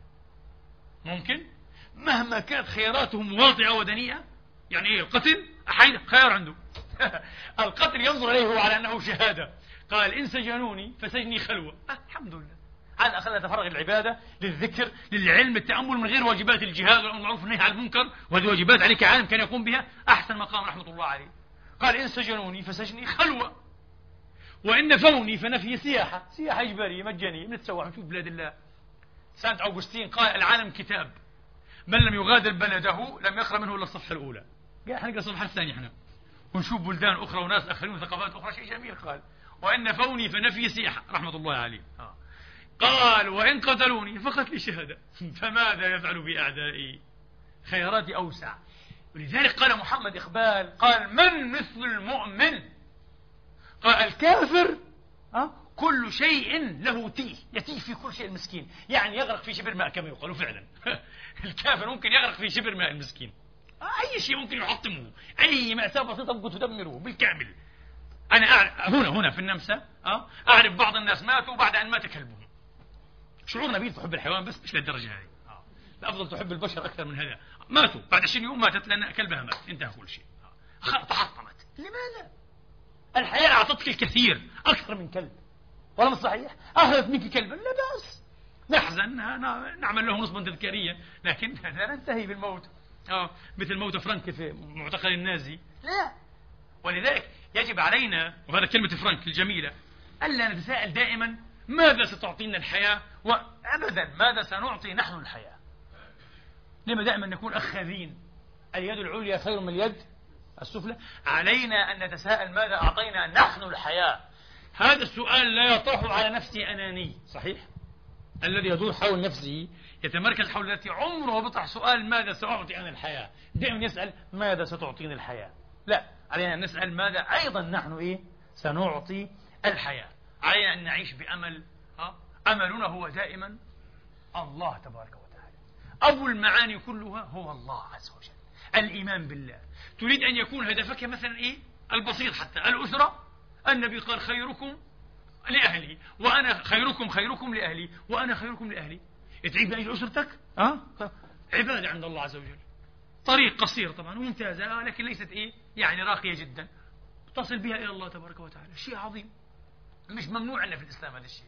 ممكن؟ مهما كانت خياراتهم واضعة ودنيئة يعني إيه القتل؟ أحيد خيار عنده. *laughs* القتل ينظر إليه هو على أنه شهادة. قال إن سجنوني فسجني خلوة. آه الحمد لله. على الأقل أتفرغ العبادة للذكر للعلم التأمل من غير واجبات الجهاد والأمر والنهي عن المنكر. وهذه واجبات عليك عالم كان يقوم بها. أحسن مقام رحمة الله عليه. قال إن سجنوني فسجني خلوة. وإن نفوني فنفي سياحة سياحة إجبارية مجانية بنتسوح نشوف بلاد الله. سانت أوغسطين قال العالم كتاب. من لم يغادر بلده لم يقرأ منه إلا الصفحة الأولى. قال إحنا نقرأ الصفحة الثانية إحنا. ونشوف بلدان أخرى وناس آخرين وثقافات أخرى شيء جميل قال. وإن نفوني فنفي سياحة رحمة الله عليه. آه. قال وإن قتلوني فقتلي شهادة *laughs* فماذا يفعل بأعدائي؟ خيرات أوسع. ولذلك قال محمد إقبال قال من مثل المؤمن؟ الكافر أه؟ كل شيء له تيه يتيه في كل شيء المسكين يعني يغرق في شبر ماء كما يقال فعلا *laughs* الكافر ممكن يغرق في شبر ماء المسكين أي شيء ممكن يحطمه أي مأساة بسيطة ممكن تدمره بالكامل أنا أعرف هنا هنا في النمسا أه؟ أعرف بعض الناس ماتوا بعد أن مات كلبهم شعور نبيل تحب الحيوان بس مش للدرجة هذه أه. الأفضل تحب البشر أكثر من هذا ماتوا بعد 20 يوم ماتت لأن كلبها مات انتهى كل شيء. تحطمت لماذا؟ الحياة أعطتك الكثير أكثر من كلب. ولا مش صحيح؟ أخذت منك كلبا لا بأس. نحزن نعمل له نصبا تذكارية. لكن لا ننتهي بالموت. آه مثل موت فرانك في معتقل النازي. لا. ولذلك يجب علينا وهذا كلمة فرانك الجميلة ألا نتساءل دائما ماذا ستعطينا الحياة؟ وأبدا ماذا سنعطي نحن الحياة؟ لما دائما نكون أخاذين. اليد العليا خير من اليد؟ السفلى علينا أن نتساءل ماذا أعطينا نحن الحياة. هذا السؤال لا يطرح على نفسي أناني. صحيح؟ الذي يدور حول نفسه يتمركز حول ذاته عمره بيطرح سؤال ماذا سأعطي أنا الحياة. دائما يسأل ماذا ستعطيني الحياة. لا علينا أن نسأل ماذا أيضا نحن إيه؟ سنعطي الحياة. علينا أن نعيش بأمل. ها؟ أملنا هو دائما الله تبارك وتعالى. أول المعاني كلها هو الله عز وجل. الإيمان بالله. تريد أن يكون هدفك مثلا إيه؟ البسيط حتى. الأسرة. النبي قال خيركم لأهلي وأنا خيركم خيركم لأهلي وأنا خيركم لأهلي. تعيب لأجل أسرتك؟ أه؟ عبادة عند الله عز وجل. طريق قصير طبعا وممتازة لكن ليست إيه؟ يعني راقية جدا. تصل بها إلى الله تبارك وتعالى. شيء عظيم. مش ممنوع عندنا في الإسلام هذا الشيء.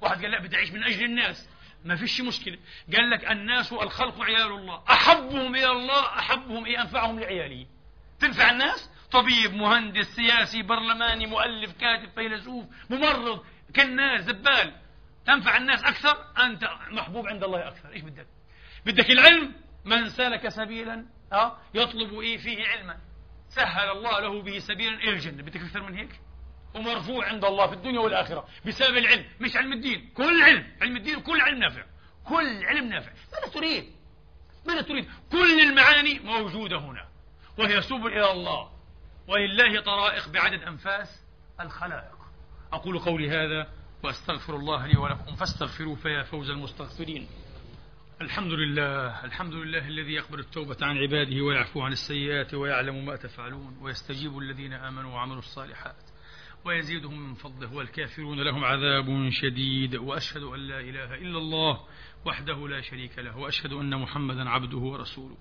واحد قال لا بدي أعيش من أجل الناس. ما فيش مشكلة. قال لك الناس الخلق عيال الله. أحبهم إلى الله أحبهم إيه؟ أنفعهم لعياله تنفع الناس؟ طبيب مهندس سياسي برلماني مؤلف كاتب فيلسوف ممرض كناس زبال. تنفع الناس أكثر؟ أنت محبوب عند الله أكثر. إيش بدك؟ بدك العلم؟ من سلك سبيلا أه يطلب إيه؟ فيه علما. سهل الله له به سبيلا. إلى الجنة. بدك أكثر من هيك؟ ومرفوع عند الله في الدنيا والآخرة. بسبب العلم. مش علم الدين. كل علم. علم الدين كل علم نافع. كل علم نافع. ماذا تريد؟ ماذا تريد؟ كل المعاني موجودة هنا. وهي سبل إلى الله. ولله طرائق بعدد أنفاس الخلائق. أقول قولي هذا وأستغفر الله لي ولكم. فاستغفروه فيا فوز المستغفرين. الحمد لله الحمد لله الذي يقبل التوبة عن عباده ويعفو عن السيئات ويعلم ما تفعلون ويستجيب الذين آمنوا وعملوا الصالحات ويزيدهم من فضله والكافرون لهم عذاب شديد. وأشهد أن لا إله إلا الله وحده لا شريك له وأشهد أن محمدا عبده ورسوله.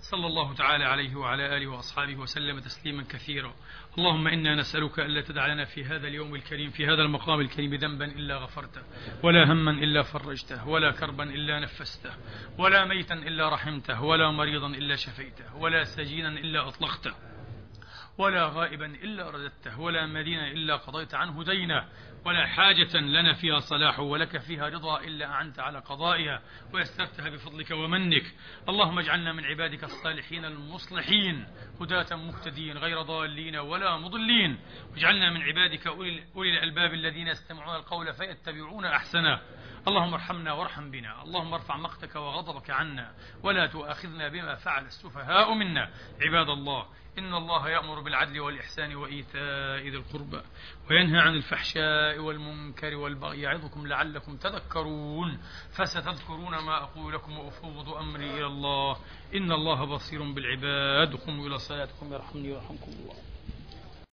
صلى الله تعالى عليه وعلى آله وأصحابه وسلم تسليما كثيرا. اللهم إنا نسألك ألا تدع لنا في هذا اليوم الكريم في هذا المقام الكريم ذنبا إلا غفرته ولا هما إلا فرجته ولا كربا إلا نفسته ولا ميتا إلا رحمته ولا مريضا إلا شفيته ولا سجينا إلا أطلقته ولا غائبا إلا رددته ولا مدينا إلا قضيت عنه دينا ولا حاجة لنا فيها صلاح ولك فيها رضا إلا أعنت على قضائها ويسرتها بفضلك ومنك. اللهم اجعلنا من عبادك الصالحين المصلحين. هداة مهتدين غير ضالين ولا مضلين. واجعلنا من عبادك أولي الألباب الذين يستمعون القول فيتبعون أحسنه. اللهم ارحمنا وارحم بنا. اللهم ارفع مقتك وغضبك عنا. ولا تؤاخذنا بما فعل السفهاء منا. عباد الله إن الله يأمر بالعدل والإحسان وإيتاء ذي القربى وينهى عن الفحشاء والمنكر والبغي يعظكم لعلكم تذكرون فستذكرون ما أقول لكم وأفوض أمري إلى الله إن الله بصير بالعباد قوموا إلى صلاتكم يرحمني ويرحمكم الله